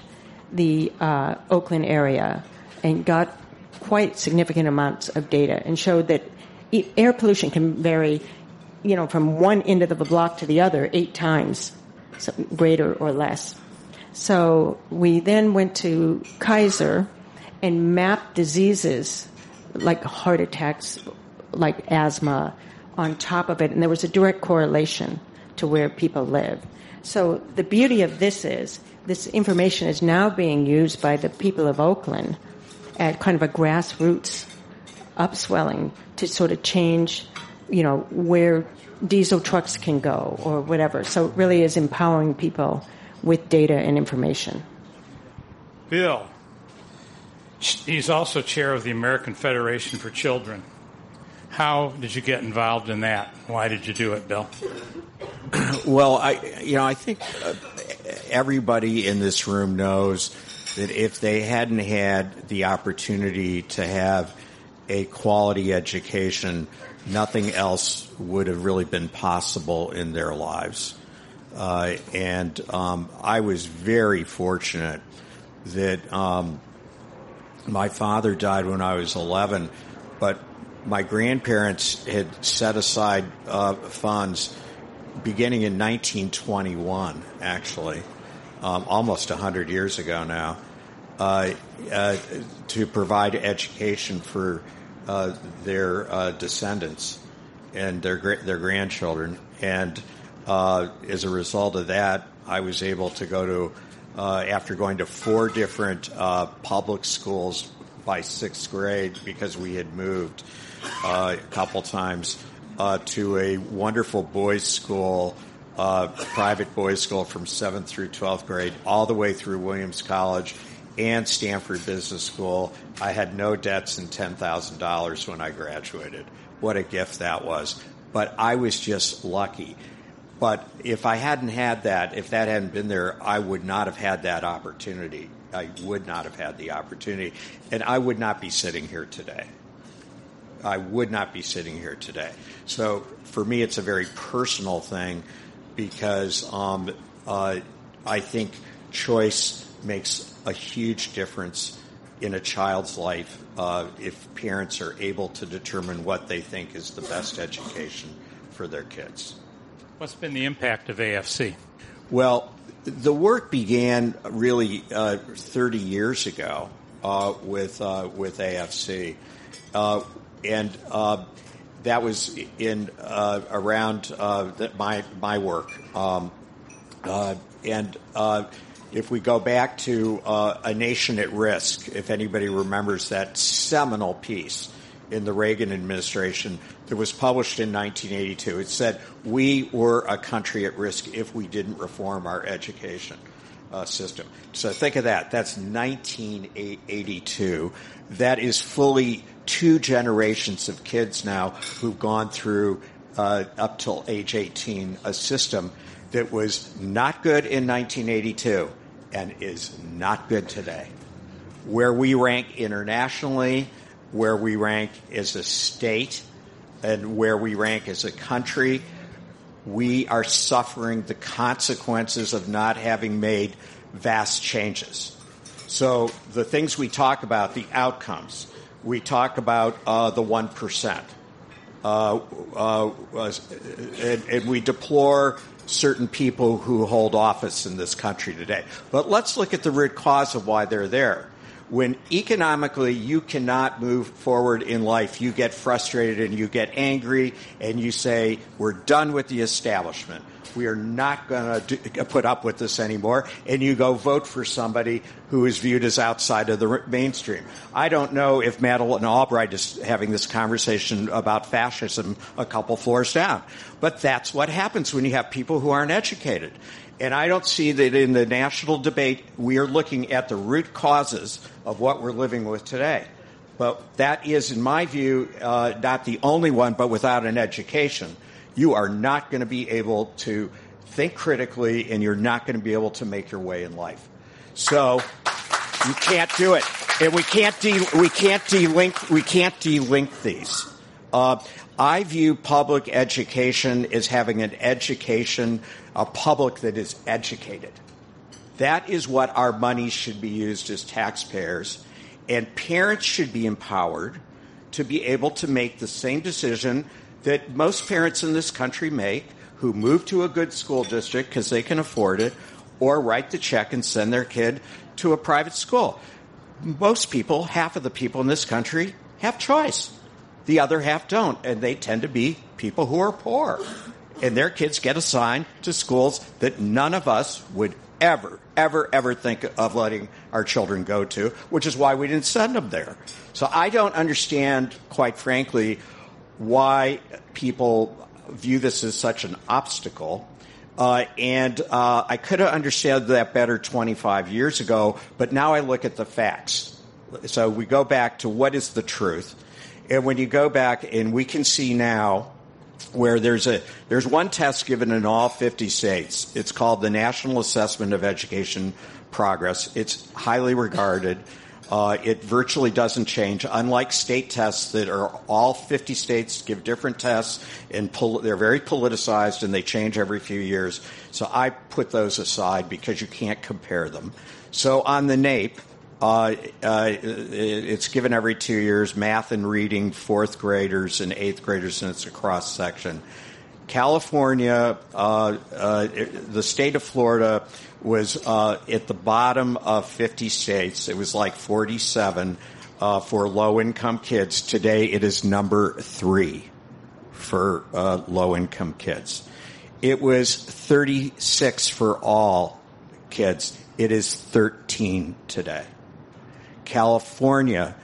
the uh, Oakland area and got quite significant amounts of data and showed that air pollution can vary, you know, from one end of the block to the other eight times, greater or less. So we then went to Kaiser and mapped diseases like heart attacks, like asthma, on top of it, and there was a direct correlation to where people live. So the beauty of this is this information is now being used by the people of Oakland at kind of a grassroots upswelling to sort of change, you know, where diesel trucks can go or whatever. So it really is empowering people with data and information. Bill. He's also chair of the American Federation for Children. How did you get involved in that? Why did you do it, Bill? <clears throat> Well, I you know I think uh, everybody in this room knows that if they hadn't had the opportunity to have a quality education, nothing else would have really been possible in their lives. Uh, and um, I was very fortunate that um, my father died when I was 11, but my grandparents had set aside uh, funds beginning in 1921, actually, um, almost 100 years ago now, uh, uh, to provide education for uh, their uh, descendants and their their grandchildren. And uh, as a result of that, I was able to go to, uh, after going to four different public schools by sixth grade because we had moved a couple times uh, to a wonderful boys' school, uh, private boys' school from seventh through twelfth grade, all the way through Williams College and Stanford Business School. I had no debts and ten thousand dollars when I graduated. What a gift that was! But I was just lucky. But if I hadn't had that, if that hadn't been there, I would not have had that opportunity. I would not have had the opportunity, and I would not be sitting here today. I would not be sitting here today. So for me, it's a very personal thing because um, uh, I think choice makes a huge difference in a child's life uh, if parents are able to determine what they think is the best education for their kids. What's been the impact of AFC? Well, the work began really uh, 30 years ago uh, with uh, with AFC, uh, and uh, that was in uh, around the, my my work. Um, and if we go back to a nation at risk, if anybody remembers that seminal piece in the Reagan administration that was published in 1982. It said we were a country at risk if we didn't reform our education uh, system. So think of that. That's 1982. That is fully two generations of kids now who've gone through uh, up till age 18 a system that was not good in 1982 and is not good today. Where we rank internationally, where we rank as a state and where we rank as a country, we are suffering the consequences of not having made vast changes. So the things we talk about, the outcomes, we talk about uh, the 1%. Uh, uh, and, and we deplore certain people who hold office in this country today. But let's look at the root cause of why they're there when economically you cannot move forward in life, you get frustrated and you get angry and you say, we're done with the establishment. We are not going to put up with this anymore. And you go vote for somebody who is viewed as outside of the mainstream. I don't know if Madeleine Albright is having this conversation about fascism a couple floors down. But that's what happens when you have people who aren't educated. And I don't see that in the national debate we are looking at the root causes of what we're living with today. But that is, in my view, uh, not the only one, but without an education, you are not going to be able to think critically and you're not going to be able to make your way in life. So you can't do it. And we can't, de- we can't delink, we can't delink these. Uh, I view public education as having an education, a public that is educated. That is what our money should be used as taxpayers. And parents should be empowered to be able to make the same decision that most parents in this country make who move to a good school district because they can afford it or write the check and send their kid to a private school. Most people, half of the people in this country, have choice. The other half don't, and they tend to be people who are poor. And their kids get assigned to schools that none of us would ever, ever, ever think of letting our children go to, which is why we didn't send them there. So I don't understand, quite frankly, why people view this as such an obstacle. Uh, and uh, I could have understood that better 25 years ago, but now I look at the facts. So we go back to what is the truth. And when you go back, and we can see now where there's a there's one test given in all 50 states. It's called the National Assessment of Education Progress. It's highly regarded. Uh, it virtually doesn't change, unlike state tests that are all 50 states give different tests and pol- they're very politicized and they change every few years. So I put those aside because you can't compare them. So on the NAEP, uh, uh, it's given every two years, math and reading, fourth graders and eighth graders, and it's a cross section. California, uh, uh, the state of Florida was uh, at the bottom of 50 states. It was like 47 uh, for low income kids. Today it is number three for low income kids. It was 36 for all kids. It is 13 today. California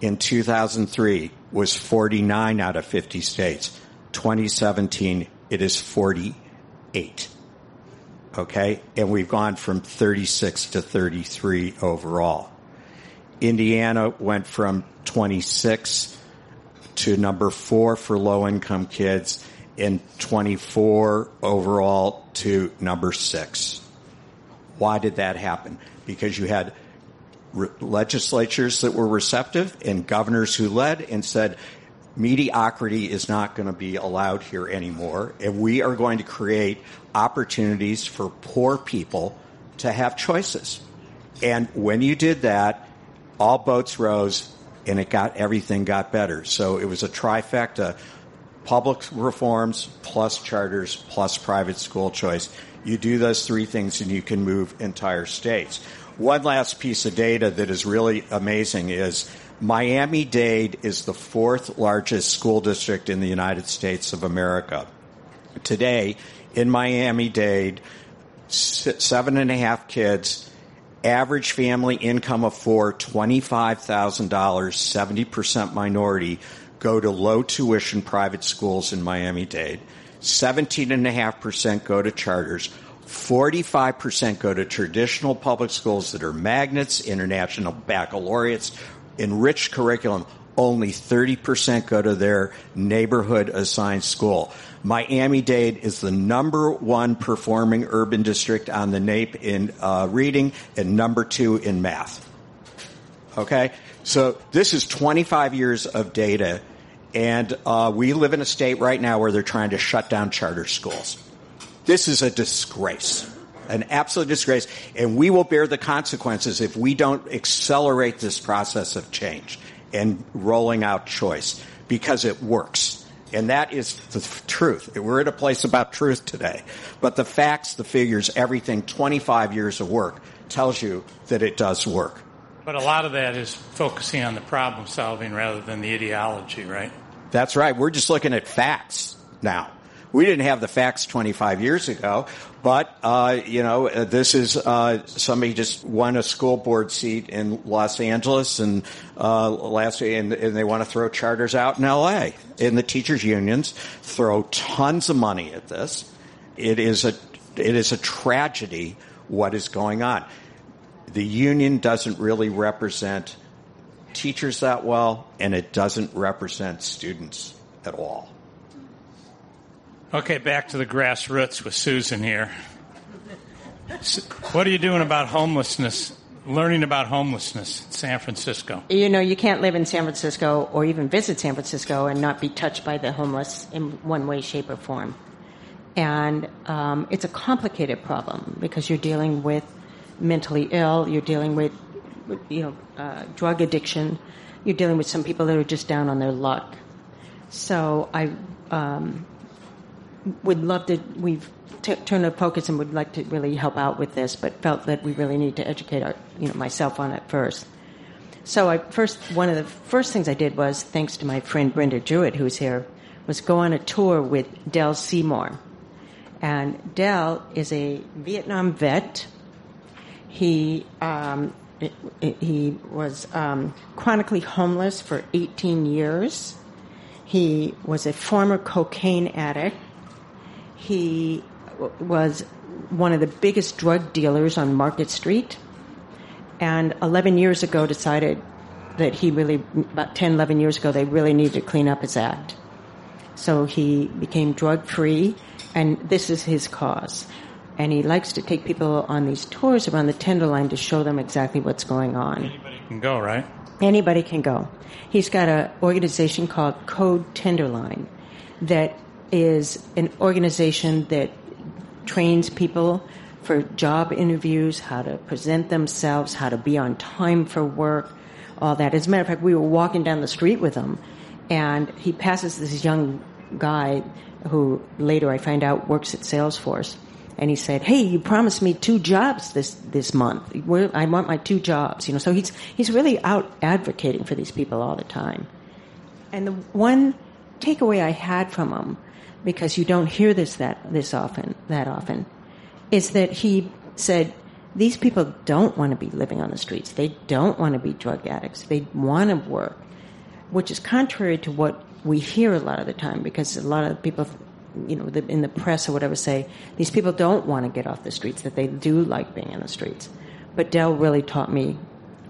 in 2003 was 49 out of 50 states. 2017, it is 48. Okay? And we've gone from 36 to 33 overall. Indiana went from 26 to number four for low income kids and 24 overall to number six. Why did that happen? Because you had re- legislatures that were receptive and governors who led and said, mediocrity is not going to be allowed here anymore. And we are going to create opportunities for poor people to have choices. And when you did that, all boats rose and it got everything got better. So it was a trifecta public reforms plus charters plus private school choice. You do those three things and you can move entire states. One last piece of data that is really amazing is Miami Dade is the fourth largest school district in the United States of America. Today, in Miami Dade, seven and a half kids, average family income of four, $25,000, 70% minority, go to low tuition private schools in Miami Dade. 17.5% go to charters. 45% go to traditional public schools that are magnets, international baccalaureates, enriched curriculum. Only 30% go to their neighborhood assigned school. Miami Dade is the number one performing urban district on the NAEP in uh, reading and number two in math. Okay? So this is 25 years of data, and uh, we live in a state right now where they're trying to shut down charter schools. This is a disgrace, an absolute disgrace, and we will bear the consequences if we don't accelerate this process of change and rolling out choice because it works. And that is the truth. We're at a place about truth today. But the facts, the figures, everything, 25 years of work tells you that it does work. But a lot of that is focusing on the problem solving rather than the ideology, right? That's right. We're just looking at facts now. We didn't have the facts 25 years ago, but uh, you know, uh, this is uh, somebody just won a school board seat in Los Angeles and uh, last and, and they want to throw charters out in L.A. And the teachers unions throw tons of money at this. It is a it is a tragedy what is going on. The union doesn't really represent teachers that well, and it doesn't represent students at all. Okay, back to the grassroots with Susan here. What are you doing about homelessness? Learning about homelessness in San Francisco. You know, you can't live in San Francisco or even visit San Francisco and not be touched by the homeless in one way, shape, or form. And um, it's a complicated problem because you're dealing with mentally ill, you're dealing with, you know, uh, drug addiction, you're dealing with some people that are just down on their luck. So I um, would love to, we've t- turned our focus and would like to really help out with this, but felt that we really need to educate our, you know, myself on it first. So I first, one of the first things I did was, thanks to my friend Brenda Jewett, who's here, was go on a tour with Del Seymour. And Del is a Vietnam vet. He, um, he was um, chronically homeless for 18 years. He was a former cocaine addict he was one of the biggest drug dealers on Market Street, and 11 years ago decided that he really, about 10, 11 years ago, they really needed to clean up his act. So he became drug free, and this is his cause. And he likes to take people on these tours around the Tenderloin to show them exactly what's going on. Anybody can go, right? Anybody can go. He's got an organization called Code Tenderloin that is an organization that trains people for job interviews, how to present themselves, how to be on time for work, all that. As a matter of fact, we were walking down the street with him, and he passes this young guy who later I find out works at Salesforce. And he said, "Hey, you promised me two jobs this this month. I want my two jobs." You know, so he's he's really out advocating for these people all the time. And the one takeaway I had from him because you don't hear this that this often that often is that he said these people don't want to be living on the streets they don't want to be drug addicts they want to work which is contrary to what we hear a lot of the time because a lot of people, you know, in the press or whatever say these people don't want to get off the streets, that they do like being in the streets. But Del really taught me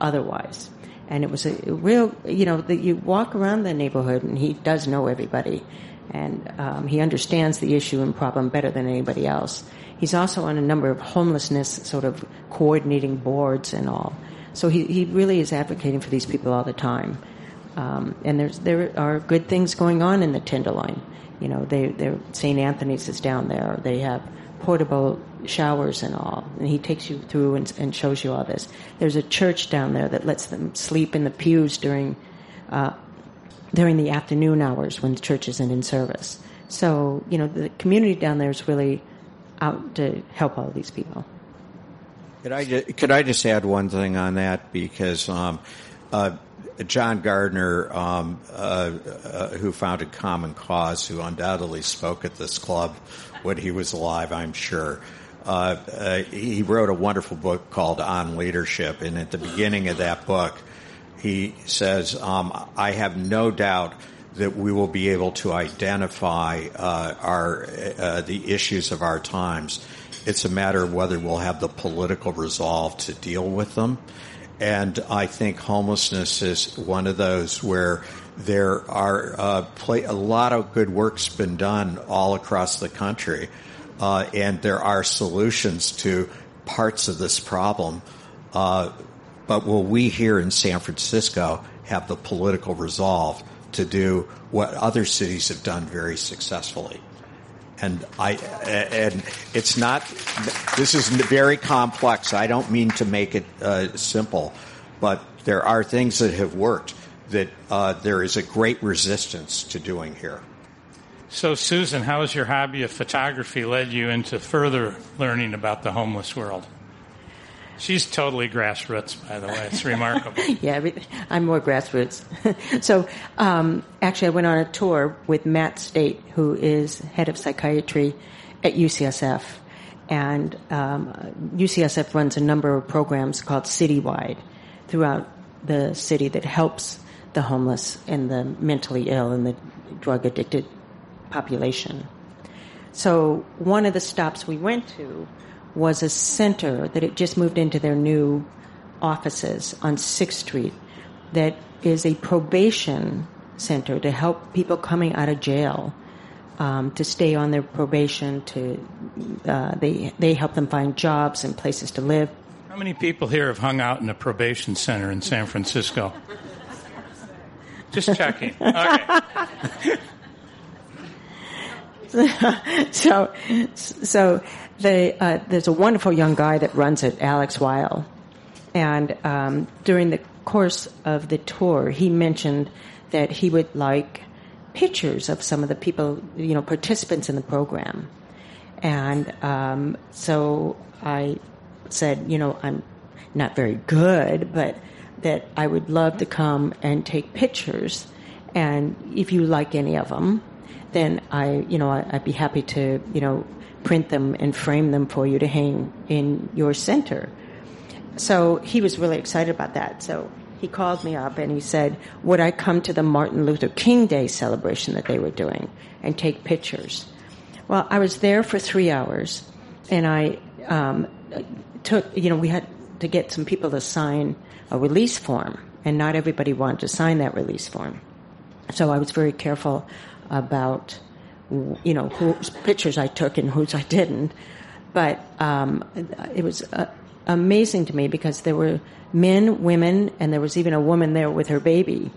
otherwise. And it was a real, you know, that you walk around the neighborhood and he does know everybody. And um, he understands the issue and problem better than anybody else. He's also on a number of homelessness sort of coordinating boards and all. So he, he really is advocating for these people all the time. Um, and there's, there are good things going on in the Tenderloin. You know, they, they're, St. Anthony's is down there. They have portable showers and all. And he takes you through and, and shows you all this. There's a church down there that lets them sleep in the pews during, uh, during the afternoon hours when the church isn't in service. So, you know, the community down there is really out to help all these people. Could I just, could I just add one thing on that because um, uh, John Gardner, um, uh, uh, who founded Common Cause, who undoubtedly spoke at this club when he was alive, I'm sure. Uh, uh, he wrote a wonderful book called On Leadership, and at the beginning of that book, he says, um, "I have no doubt." that we will be able to identify uh, our uh, the issues of our times. It's a matter of whether we'll have the political resolve to deal with them. And I think homelessness is one of those where there are uh, play, a lot of good work's been done all across the country, uh, and there are solutions to parts of this problem. But will we here in San Francisco have the political resolve to do what other cities have done very successfully. And I, and it's not, this is very complex. I don't mean to make it uh, simple, but there are things that have worked that uh, there is a great resistance to doing here. So, Susan, how has your hobby of photography led you into further learning about the homeless world? She's totally grassroots, by the way. It's <laughs> remarkable. yeah, I'm more grassroots. <laughs> so, um, actually, I went on a tour with Matt State, who is head of psychiatry at UCSF. And um, UCSF runs a number of programs called Citywide throughout the city that helps the homeless and the mentally ill and the drug addicted population. So, one of the stops we went to was a center that had just moved into their new offices on 6th Street that is a probation center to help people coming out of jail um, to stay on their probation. To uh, they they help them find jobs and places to live. How many people here have hung out in a probation center in San Francisco? Just checking. Okay. <laughs> so, so they, uh, there's a wonderful young guy that runs it, Alex Weil, and um, during the course of the tour, he mentioned that he would like pictures of some of the people, you know, participants in the program, and um, so I said, you know, I'm not very good, but that I would love to come and take pictures, and if you like any of them, then I, you know, I'd be happy to, you know, print them and frame them for you to hang in your center. So he was really excited about that. So he called me up and he said, Would I come to the Martin Luther King Day celebration that they were doing and take pictures? Well, I was there for three hours and I um, took, you know, we had to get some people to sign a release form, and not everybody wanted to sign that release form. So I was very careful about you know, whose pictures I took and whose I didn't. But um, it was uh, amazing to me because there were men, women, and there was even a woman there with her baby.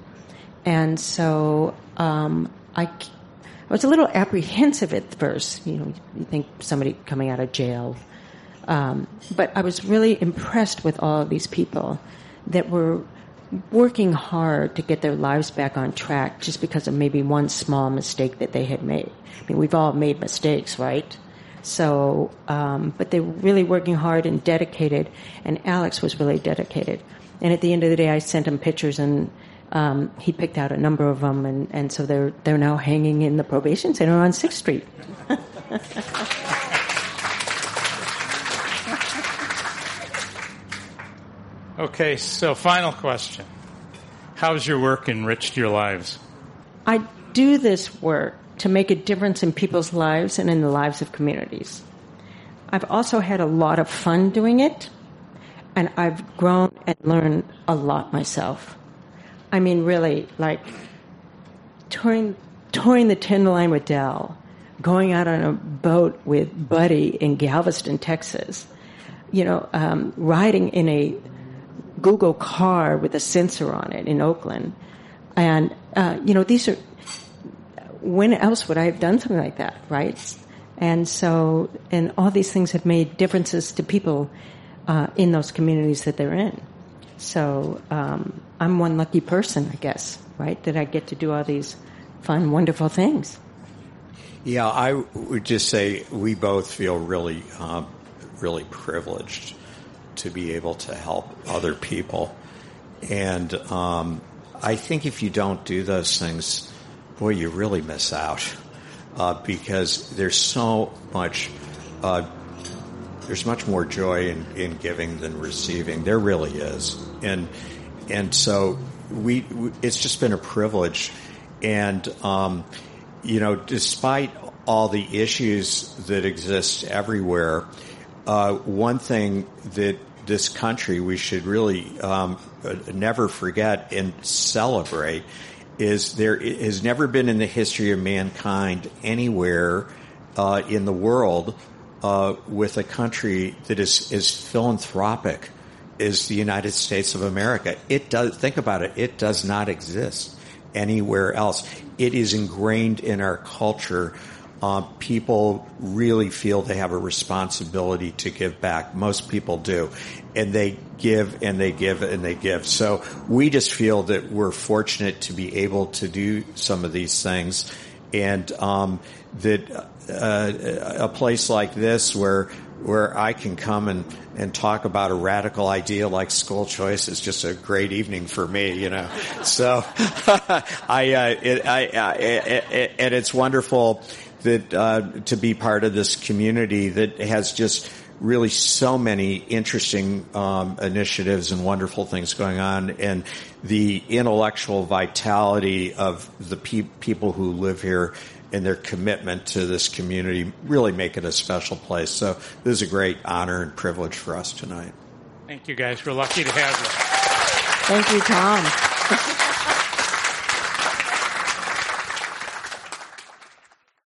And so um, I, I was a little apprehensive at first. You know, you think somebody coming out of jail. Um, but I was really impressed with all of these people that were working hard to get their lives back on track just because of maybe one small mistake that they had made. I mean, we've all made mistakes, right? So, um, but they were really working hard and dedicated, and Alex was really dedicated. And at the end of the day, I sent him pictures, and um, he picked out a number of them, and, and so they're they're now hanging in the probation center on Sixth Street. <laughs> Okay, so final question. How's your work enriched your lives? I do this work to make a difference in people's lives and in the lives of communities. I've also had a lot of fun doing it, and I've grown and learned a lot myself. I mean, really, like touring, touring the Loin with Del, going out on a boat with Buddy in Galveston, Texas, you know, um, riding in a Google car with a sensor on it in Oakland. And, uh, you know, these are, when else would I have done something like that, right? And so, and all these things have made differences to people uh, in those communities that they're in. So um, I'm one lucky person, I guess, right? That I get to do all these fun, wonderful things. Yeah, I would just say we both feel really, uh, really privileged to be able to help other people. And um, I think if you don't do those things, boy, you really miss out uh, because there's so much. Uh, there's much more joy in, in giving than receiving. There really is, and and so we, it's just been a privilege, and um, you know, despite all the issues that exist everywhere, uh, one thing that this country we should really um, never forget and celebrate is there has never been in the history of mankind anywhere uh, in the world uh, with a country that is is philanthropic is the United States of America. It does think about it. It does not exist anywhere else. It is ingrained in our culture. Uh, people really feel they have a responsibility to give back. Most people do. And they give and they give and they give. So we just feel that we're fortunate to be able to do some of these things. And um, that uh, a place like this where where I can come and, and talk about a radical idea like school choice is just a great evening for me, you know. So <laughs> I, uh, it, I, I it, and it's wonderful that uh, to be part of this community that has just really so many interesting um, initiatives and wonderful things going on, and the intellectual vitality of the pe- people who live here and their commitment to this community really make it a special place. So this is a great honor and privilege for us tonight. Thank you, guys. We're lucky to have you. Thank you, Tom. <laughs>